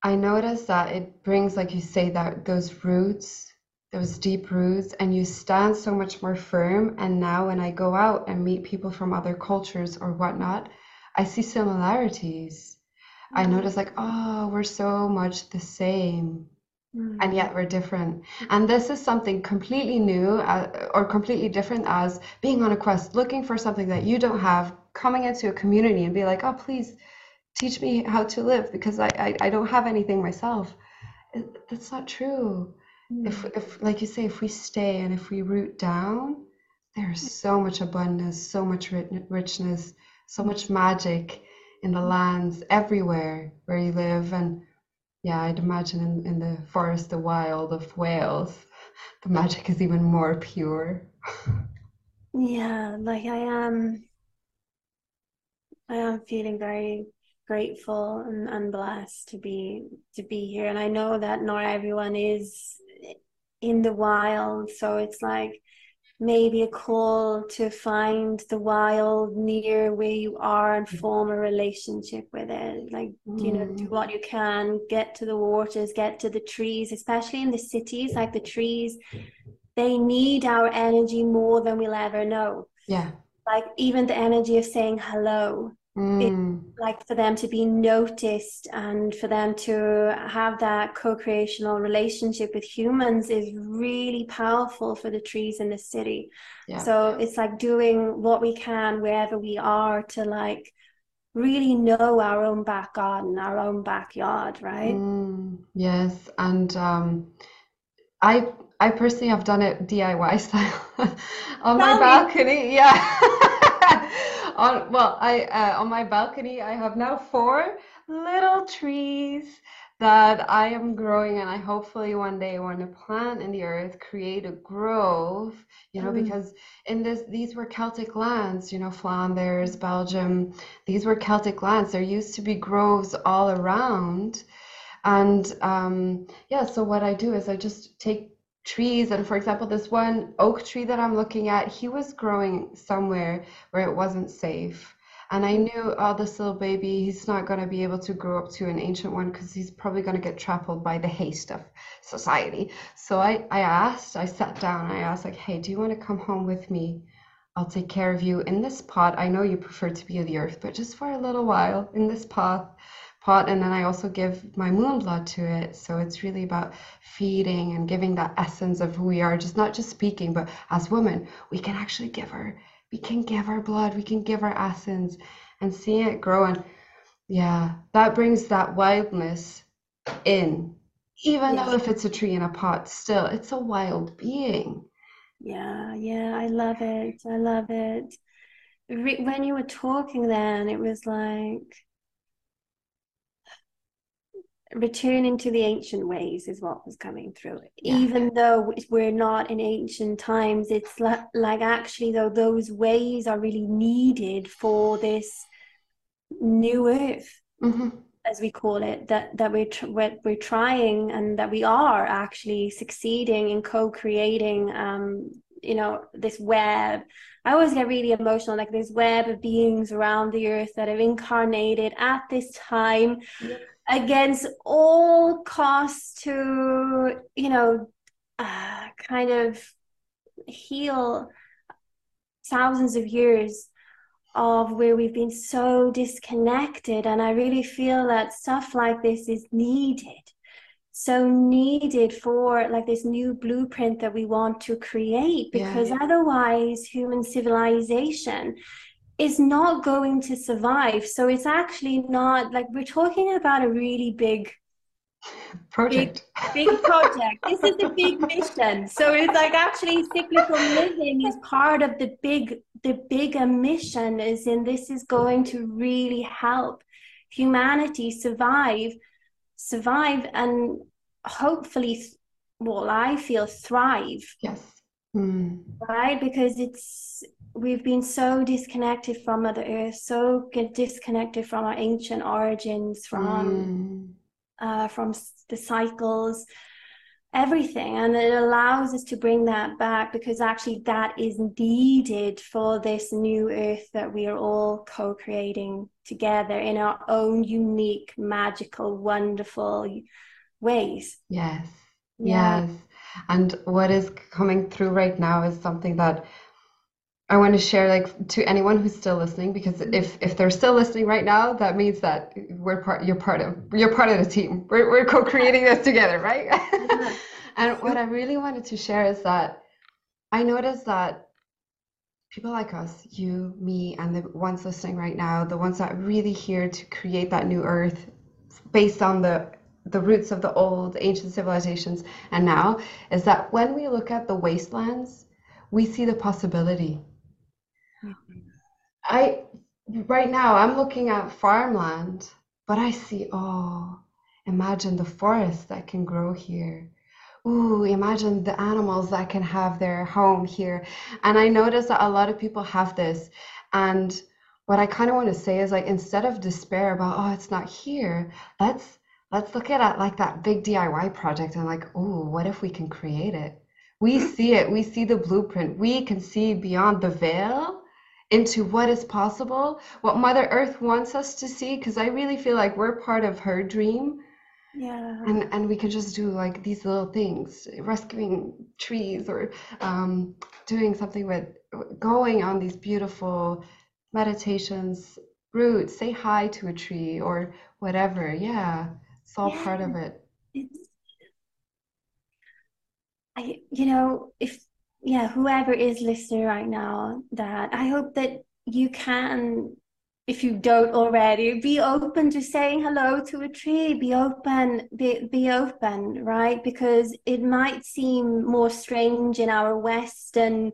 i notice that it brings like you say that those roots those deep roots and you stand so much more firm. And now when i go out and meet people from other cultures or whatnot I see similarities. Mm-hmm. I notice like, oh, we're so much the same. Mm-hmm. And yet we're different. And this is something completely new uh, or completely different as being on a quest, looking for something that you don't have, coming into a community and be like, oh, please teach me how to live because I, I, I don't have anything myself. It, that's not true. Mm-hmm. If, if, like you say, if we stay and if we root down, there's so much abundance, so much richness, so much magic in the lands everywhere where you live and yeah i'd imagine in, in the forest the wild of wales *laughs* the magic is even more pure. Yeah like i am i am feeling very grateful and, and blessed to be to be here. And i know that not everyone is in the wild so it's like maybe a call to find the wild near where you are and form a relationship with it like mm. you know do mm. what you can get to the waters get to the trees especially in the cities like the trees they need our energy more than we'll ever know yeah like even the energy of saying hello Mm. like for them to be noticed and for them to have that co-creational relationship with humans is really powerful for the trees in the city yeah. so it's like doing what we can wherever we are to like really know our own back garden our own backyard right mm, yes and um i i personally have done it diy style *laughs* on Tell my balcony me. yeah *laughs* on well i uh, on my balcony i have now four little trees that i am growing and i hopefully one day want to plant in the earth create a grove you know mm. because in this these were celtic lands you know flanders belgium these were celtic lands there used to be groves all around and um, yeah so what i do is i just take trees and for example this one oak tree that i'm looking at he was growing somewhere where it wasn't safe. And i knew oh this little baby he's not going to be able to grow up to an ancient one because he's probably going to get trampled by the haste of society. So i i asked i sat down i asked like hey do you want to come home with me? I'll take care of you in this pot. I know you prefer to be of the earth but just for a little while in this pot pot and then I also give my moon blood to it. So it's really about feeding and giving that essence of who we are, just not just speaking, but as women, we can actually give her, we can give our blood, we can give our essence and seeing it grow. And yeah, that brings that wildness in. Even yeah. though if it's a tree in a pot, still it's a wild being. Yeah, yeah, I love it. I love it. When you were talking then, it was like returning to the ancient ways is what was coming through yeah. even though we're not in ancient times it's like, like actually though those ways are really needed for this new earth mm-hmm. as we call it that that we're, tr- we're, we're trying and that we are actually succeeding in co-creating um you know this web I always get really emotional, like this web of beings around the earth that have incarnated at this time, yeah against all costs to you know uh, kind of heal thousands of years of where we've been so disconnected and i really feel that stuff like this is needed so needed for like this new blueprint that we want to create because yeah, yeah. otherwise human civilization is not going to survive. So it's actually not like we're talking about a really big project. Big, big project. this is a big mission. So it's like actually cyclical living is part of the big the bigger mission is in this is going to really help humanity survive survive and hopefully well i feel thrive yes mm. right because it's we've been so disconnected from mother earth so disconnected from our ancient origins from mm. uh, from the cycles everything and it allows us to bring that back because actually that is needed for this new earth that we are all co-creating together in our own unique magical wonderful ways yes yeah. yes and what is coming through right now is something that I want to share like to anyone who's still listening because mm-hmm. if if they're still listening right now, that means that we're part you're part of you're part of the team. We're we're co-creating this together, right? *laughs* *laughs* and what I really wanted to share is that I noticed that people like us, you, me, and the ones listening right now, the ones that are really here to create that new earth based on the the roots of the old ancient civilizations and now is that when we look at the wastelands we see the possibility I right now I'm looking at farmland, but I see oh, imagine the forest that can grow here. Ooh, imagine the animals that can have their home here. And I notice that a lot of people have this. And what I kind of want to say is like instead of despair about oh it's not here, let's let's look at it like that big DIY project and like, oh, what if we can create it? We see it, we see the blueprint, we can see beyond the veil into what is possible, what Mother Earth wants us to see, because I really feel like we're part of her dream. Yeah. And and we can just do like these little things, rescuing trees or um, doing something with going on these beautiful meditations routes, say hi to a tree or whatever. Yeah. It's all yeah. part of it. It's, I you know, if yeah, whoever is listening right now, that I hope that you can, if you don't already, be open to saying hello to a tree. Be open, be be open, right? Because it might seem more strange in our Western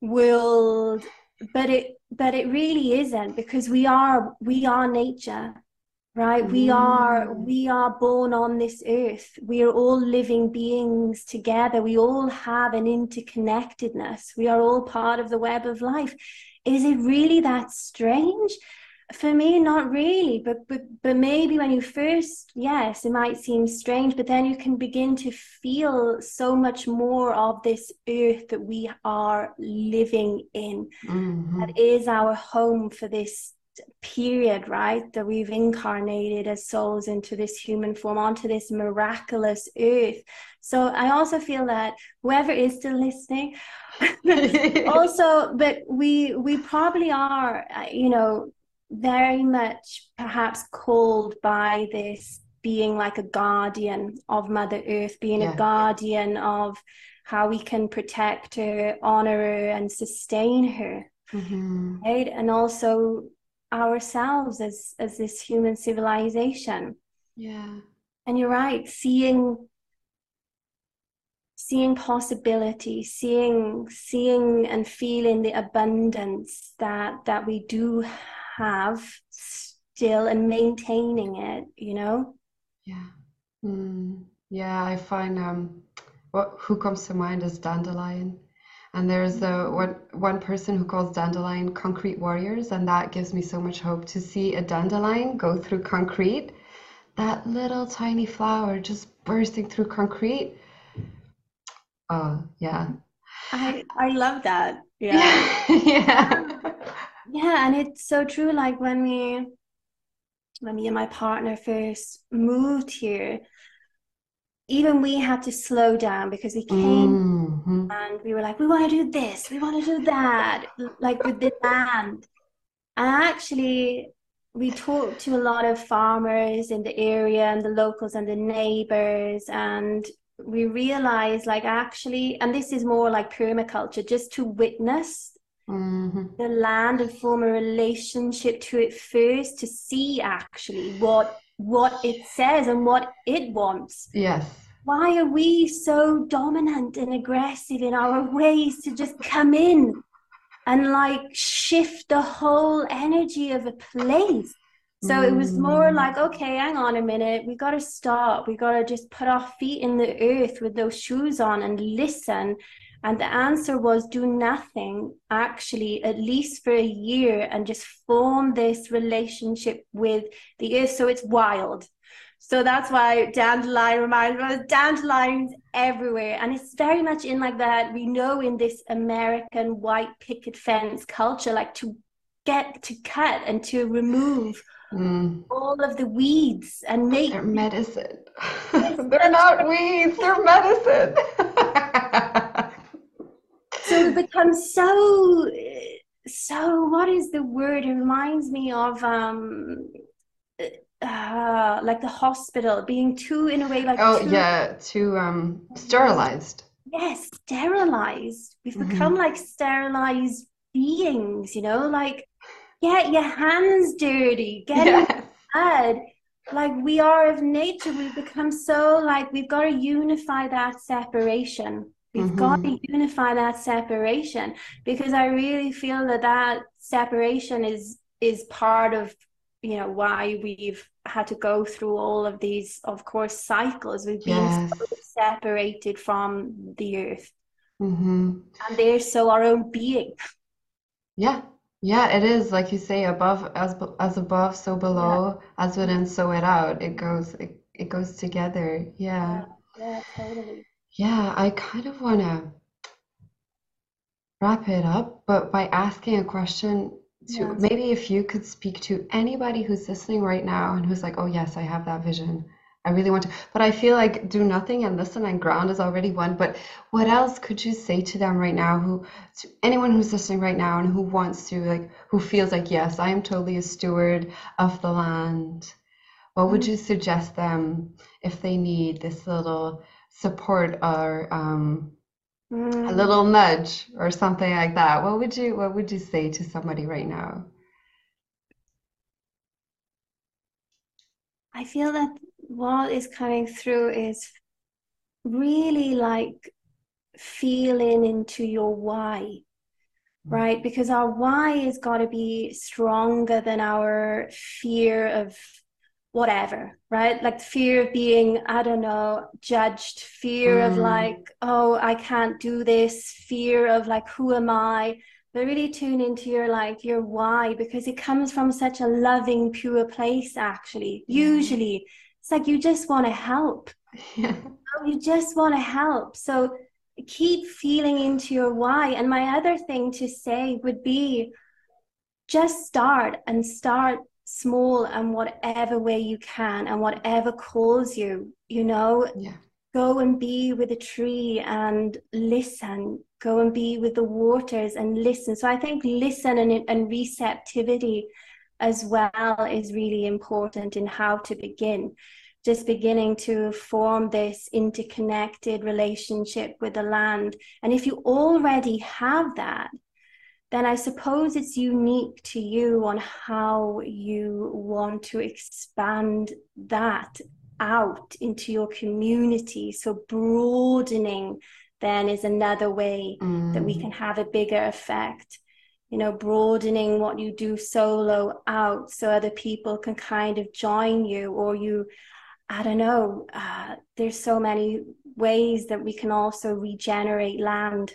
world, but it but it really isn't because we are we are nature right? We are mm. we are born on this earth. We are all living beings together. We all have an interconnectedness. We are all part of the web of life. Is it really that strange? For me not really but but but maybe when you first yes it might seem strange but then you can begin to feel so much more of this earth that we are living in. Mm-hmm. that is our home for this period, right? That we've incarnated as souls into this human form, onto this miraculous earth. So I also feel that whoever is still listening, *laughs* *laughs* also, but we we probably are, uh, you know, very much perhaps called by this being like a guardian of Mother Earth, being yeah. a guardian of how we can protect her, honor her, and sustain her. Mm-hmm. Right. And also ourselves as as this human civilization. Yeah. And you're right seeing seeing possibility seeing seeing and feeling the abundance that that we do have still and maintaining it you know? Yeah. Mm, yeah i find um what who comes to mind is dandelion and there's a, one, one person who calls dandelion concrete warriors, and that gives me so much hope to see a dandelion go through concrete. That little tiny flower just bursting through concrete. Oh, yeah. I, I love that. *laughs* Yeah. yeah. Yeah, and it's so true. Like when we, when me and my partner first moved here, even we had to slow down because we came mm-hmm. and we were like, we want to do this, we want to do that, like with the land. And actually, we talked to a lot of farmers in the area and the locals and the neighbors, and we realized, like, actually, and this is more like permaculture, just to witness mm-hmm. the land and form a relationship to it first to see actually what what it says and what it wants. Yes. Why are we so dominant and aggressive in our *laughs* ways to just come in and like shift the whole energy of a place? So it was more mm. like, okay, hang on a minute. We got to stop. We got to just put our feet in the earth with those shoes on and listen. And the answer was do nothing, actually, at least for a year, and just form this relationship with the earth. So it's wild. So that's why dandelion reminds me of dandelions everywhere. And it's very much in like that. We know in this American white picket fence culture, like to get to cut and to remove mm. all of the weeds and make they're medicine. *laughs* they're not weeds, they're medicine. *laughs* so it *laughs* becomes so so what is the word? It reminds me of um uh, like the hospital being too in a way like oh too, yeah too um sterilized yes sterilized we've mm-hmm. become like sterilized beings you know like get your hands dirty, get yes. blood. Like we are of nature, we've become so like we've got to unify that separation. We've mm-hmm. got to unify that separation because I really feel that that separation is is part of you know why we've had to go through all of these, of course, cycles. We've been yes. so separated from the earth, mm-hmm. and there's so our own being. Yeah, yeah, it is like you say, above as as above, so below, yeah. as within, so without. It goes it, it goes together. Yeah. Yeah, totally. Yeah, I kind of want to wrap it up, but by asking a question to maybe if you could speak to anybody who's listening right now and who's like, oh yes, I have that vision. I really want to, but I feel like do nothing and listen and ground is already one. But what else could you say to them right now? Who, to anyone who's listening right now and who wants to, like, who feels like, yes, I am totally a steward of the land. What would mm. you suggest them if they need this little support or um, mm. a little nudge or something like that? What would you What would you say to somebody right now? I feel that what is coming through is really like feeling into your why mm. right because our why has got to be stronger than our fear of whatever right like fear of being i don't know judged fear mm. of like oh i can't do this fear of like who am i but really tune into your like your why because it comes from such a loving pure place actually yeah. usually it's like you just want to help *laughs* yeah. you just want to help so keep feeling into your why and my other thing to say would be just start and start small and whatever way you can and whatever calls you you know yeah. go and be with a tree and listen go and be with the waters and listen so i think listen and, and receptivity as well is really important in how to begin. Just beginning to form this interconnected relationship with the land. And if you already have that, then I suppose it's unique to you on how you want to expand that out into your community. So, broadening then is another way mm. that we mm. can have a bigger effect you know, broadening what you do solo out so other people can kind of join you or you, I don't know, uh, there's so many ways that we can also regenerate land.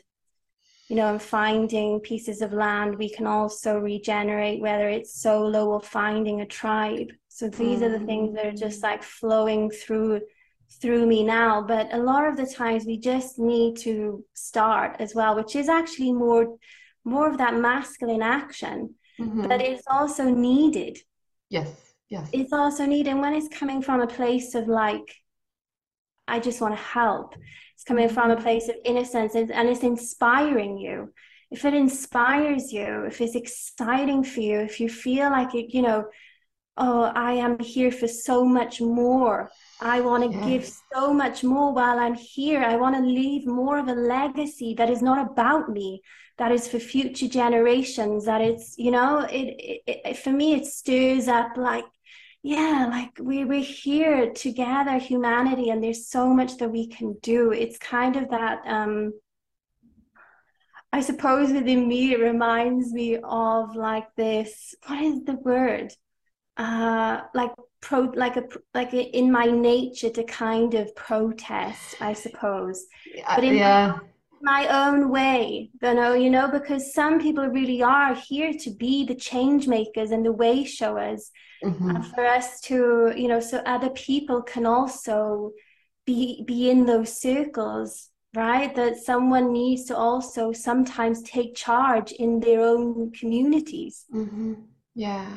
You know, and finding pieces of land, we can also regenerate, whether it's solo or finding a tribe. So these mm. are the things that are just like flowing through through me now but a lot of the times we just need to start as well which is actually more more of that masculine action mm-hmm. but it's also needed yes yes it's also needed And when it's coming from a place of like i just want to help it's coming from a place of innocence and, and it's inspiring you. If it inspires you if it's exciting for you if you feel like it you know oh i am here for so much more. I want to give so much more while i'm here. I want to leave more of a legacy that is not about me that is for future generations that it's you know it, it, it for me it stirs up like yeah like we, we're here together humanity and there's so much that we can do. It's kind of that um i suppose within me it reminds me of like this what is the word? Uh like pro like a like a, in my nature to kind of protest i suppose. But in yeah my own way you know you know because some people really are here to be the change makers and the way showers mm-hmm. and for us to you know so other people can also be be in those circles right that someone needs to also sometimes take charge in their own communities mm-hmm. yeah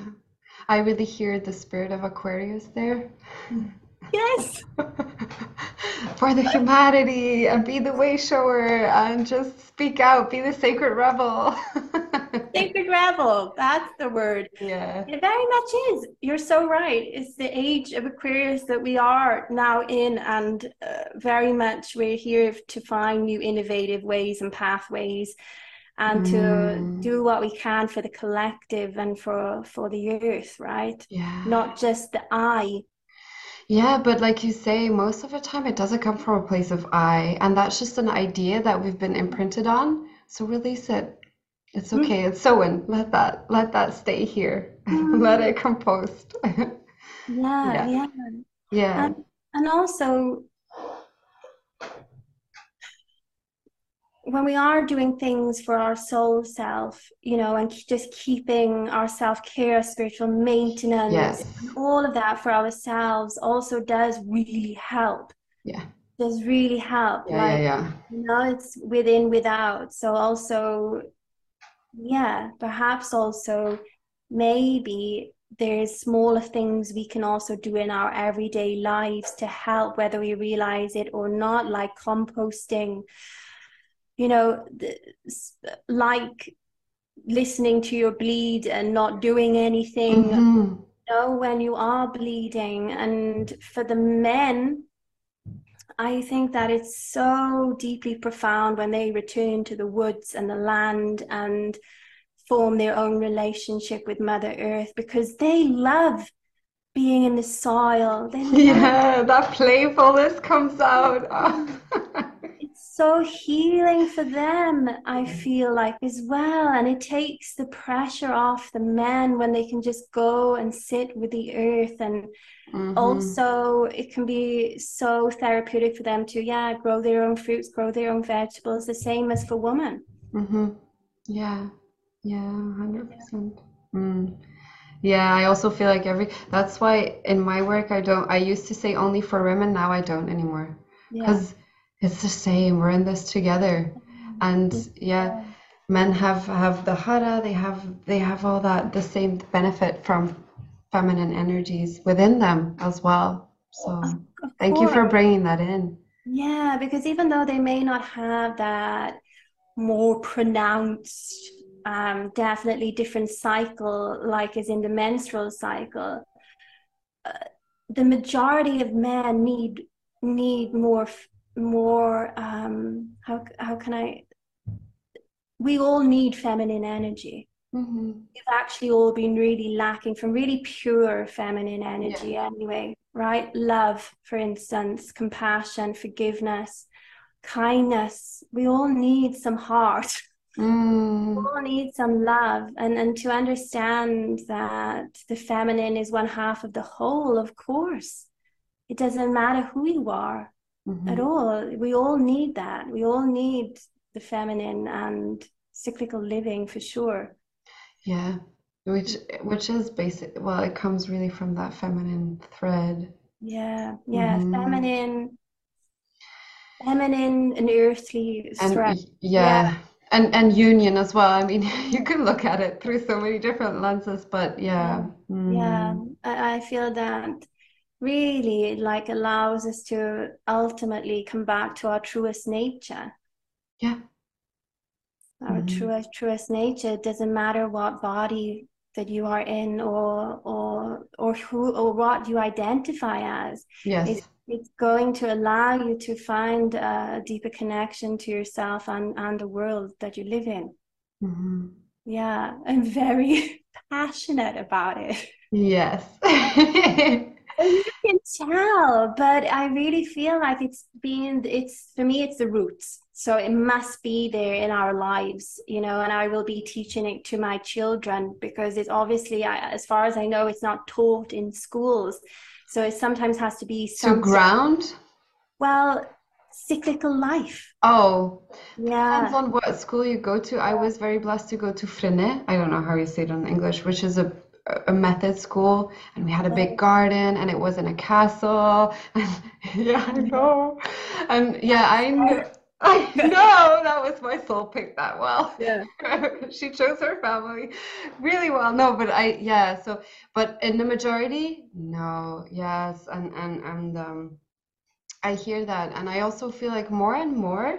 i really hear the spirit of aquarius there mm. Yes. *laughs* For the humanity and be the way shower and just speak out, be the sacred rebel. *laughs* sacred rebel, that's the word. Yeah. It very much is. You're so right. It's the age of Aquarius that we are now in, and uh, very much we're here to find new innovative ways and pathways and to mm. do what we can for the collective and for for the earth right yeah not just the i yeah, but like you say, most of the time it doesn't come from a place of I, and that's just an idea that we've been imprinted on. So release it. It's mm. okay. It's in. Let that let that stay here. *laughs* let it compost. *laughs* yeah, yeah, yeah. Yeah. And, and also when we are doing things for our soul self, you know, and just keeping our self care, spiritual maintenance, yes. all of that for ourselves also does really help. Yeah. Does really help. Yeah, like, yeah, yeah. You know, it's within, without. So also, yeah, perhaps also maybe there's smaller things we can also do in our everyday lives to help, whether we realize it or not, like composting you know like listening to your bleed and not doing anything mm-hmm. you know when you are bleeding. And for the men i think that it's so deeply profound when they return to the woods and the land and form their own relationship with mother earth because they love being in the soil. *laughs* Yeah that playfulness comes out *laughs* so healing for them, I feel like as well. And it takes the pressure off the men when they can just go and sit with the earth. And mm-hmm. also, it can be so therapeutic for them to, yeah, grow their own fruits, grow their own vegetables, the same as for women. Mm-hmm. Yeah, yeah, 100%. Mm. Yeah, I also feel like every that's why in my work I don't I used to say only for women, now I don't anymore. Because yeah it's the same. We're in this together. And yeah. men have have the hara. They have they have all that the same benefit from feminine energies within them as well. So thank you for bringing that in. Yeah because even though they may not have that more pronounced um, definitely different cycle like is in the menstrual cycle uh, the majority of men need need more more um, how how can I? We all need feminine energy. Mm-hmm. We've actually all been really lacking from really pure feminine energy, yeah. anyway, right? Love, for instance, compassion, forgiveness, kindness. We all need some heart. *laughs* Mm. We all need some love, and and to understand that the feminine is one half of the whole. Of course, it doesn't matter who you are mm-hmm. at all. We all need that. We all need the feminine and cyclical living for sure. Yeah, which which is basic. Well, it comes really from that feminine thread. Yeah, yeah, mm-hmm. feminine, feminine and earthly and, thread. Yeah. yeah. And, and union as well. I mean, *laughs* you can look at it through so many different lenses, but yeah. Yeah, mm. yeah. I, I feel that really like allows us to ultimately come back to our truest nature. Yeah. Our mm-hmm. truest truest nature. It doesn't matter what body that you are in or or or who or what you identify as yes it's, it's going to allow you to find a deeper connection to yourself and and the world that you live in mm-hmm. yeah i'm very *laughs* passionate about it yes *laughs* you can tell but i really feel like it's been it's for me it's the roots. So it must be there in our lives you know and i will be teaching it to my children because it's obviously as far as i know it's not taught in schools. So it sometimes has to be to ground? Well cyclical life. Oh yeah. depends on what school you go to. I was very blessed to go to Freinet. i don't know how you say it in english which is a a method school and we had a big garden and it was in a castle and *laughs* yeah i know and yeah i knew *laughs* I know that was my soul picked that well. Yeah. *laughs* she chose her family really well. No, but I yeah, so but in the majority, no, yes. And and and um I hear that and I also feel like more and more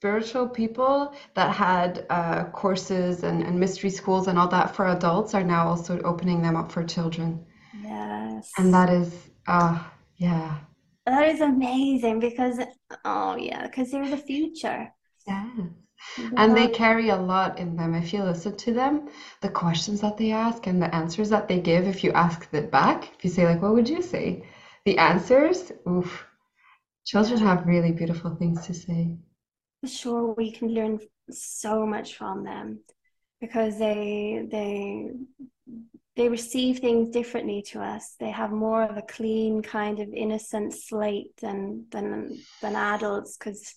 spiritual people that had uh, courses and, and mystery schools and all that for adults are now also opening them up for children. Yes. And that is uh yeah. That is amazing because, oh yeah, because they're the future. Yes. And they carry a lot in them. If you listen to them, the questions that they ask and the answers that they give, if you ask it back, if you say, like, what would you say? The answers, oof, children have really beautiful things to say. Sure, we can learn so much from them because they they they receive things differently to us. They have more of a clean kind of innocent slate than than than adults because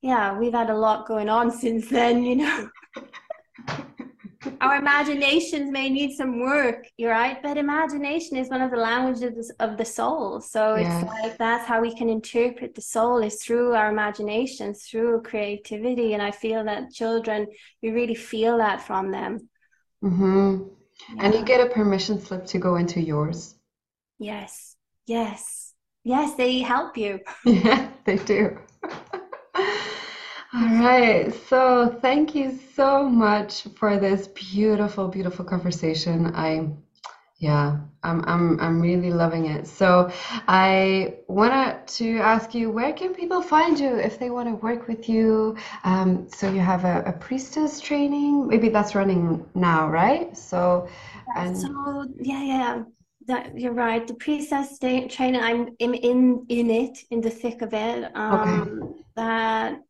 yeah, we've had a lot going on *laughs* since then, you know. *laughs* Our imaginations may need some work, you're right, but imagination is one of the languages of the soul. So yes. it's like that's how we can interpret the soul is through our imaginations, through creativity. And I feel that children, you really feel that from them. Mm-hmm. Yeah. And you get a permission slip to go into yours. Yes, yes, yes, they help you. *laughs* yeah, they do. *laughs* All right. So thank you so much for this beautiful, beautiful conversation. I yeah, I'm I'm I'm really loving it. So I wanted to ask you, where can people find you if they want to work with you? Um, so you have a, a priestess training, maybe that's running now, right? So and so yeah, yeah. That you're right. The priestess training, I'm in in in it, in the thick of it. Um, okay. That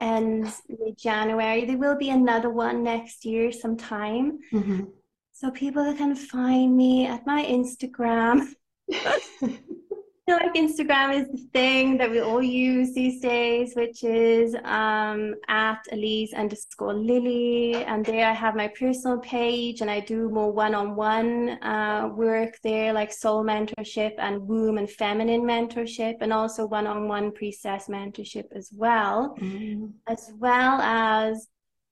ends January. There will be another one next year sometime. Mm-hmm. So people can find me at my Instagram. *laughs* feel like Instagram is the thing that we all use these days, which is um, at Alize underscore Lily. And there I have my personal page and I do more one on one work there, like soul mentorship and womb and feminine mentorship, and also one on one priestess mentorship as well, mm-hmm. as well as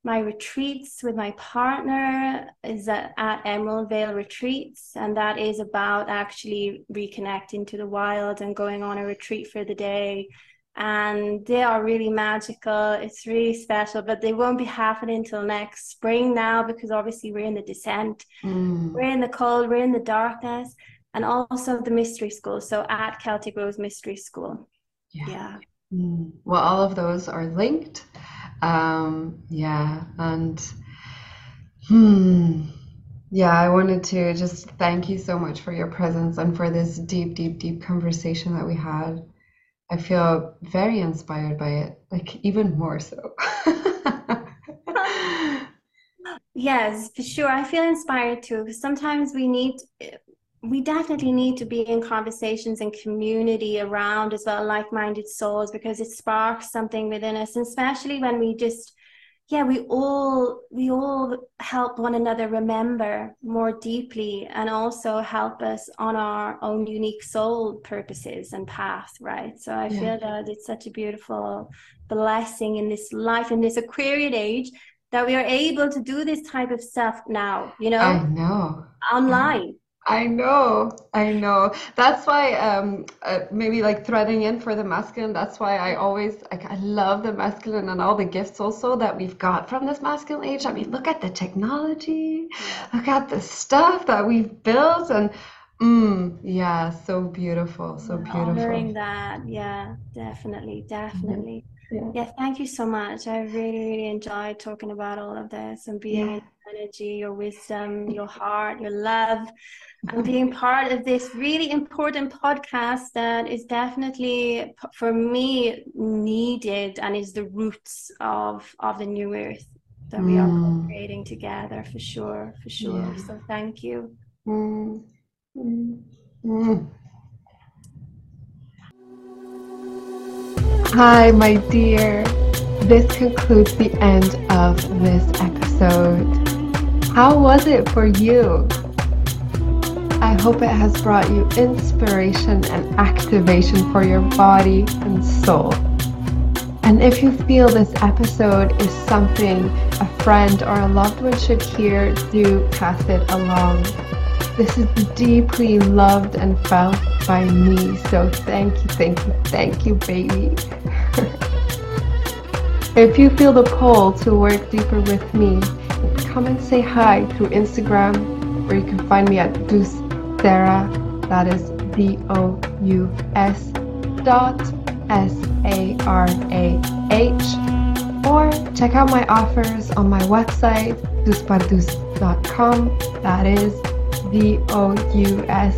my retreats with my partner is at, at Emerald Vale Retreats, and that is about actually reconnecting to the wild and going on a retreat for the day. And they are really magical. It's really special, but they won't be happening until next spring now because obviously we're in the descent, mm. we're in the cold, we're in the darkness, and also the mystery school. So at Celtic Rose Mystery School. Yeah. yeah. Mm. Well, all of those are linked um, yeah, and hmm, yeah, I wanted to just thank you so much for your presence and for this deep, deep, deep conversation that we had. I feel very inspired by it, like even more so. *laughs* yes, for sure. I feel inspired too sometimes we need we definitely need to be in conversations and community around as well like-minded souls because it sparks something within us and especially when we just yeah we all we all help one another remember more deeply and also help us on our own unique soul purposes and path right? So i yeah. feel that it's such a beautiful blessing in this life in this aquarian age that we are able to do this type of stuff now you know? I know. Online I know, I know. That's why um uh, maybe like threading in for the masculine. That's why I always like I love the masculine and all the gifts also that we've got from this masculine age. I mean, look at the technology, look at the stuff that we've built, and mm, yeah, so beautiful, so beautiful. Honoring that, yeah, definitely, definitely. Yeah. yeah, thank you so much. I really, really enjoyed talking about all of this and being yeah. energy, your wisdom, your heart, your love, and being part of this really important podcast that is definitely, for me, needed and is the roots of of the new earth that we are mm. creating together for sure, for sure. Yeah. So thank you. Mm. Mm. mm. Hi, my dear. This concludes the end of this episode. How was it for you? I hope it has brought you inspiration and activation for your body and soul. And if you feel this episode is something a friend or a loved one should hear, do pass it along. This is deeply loved and felt by me. So thank you, thank you, thank you, baby. *laughs* if you feel the pull to work deeper with me, come and say hi through Instagram, where you can find me at Dous Sarah. That is D O U S dot S A R A H. Or check out my offers on my website, douspardous.com. That is D O U S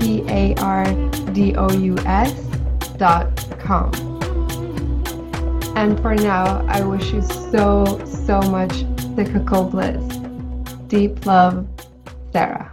P A R D O U S dot com. And for now, I wish you so, so much cyclical bliss. Deep love, Sarah.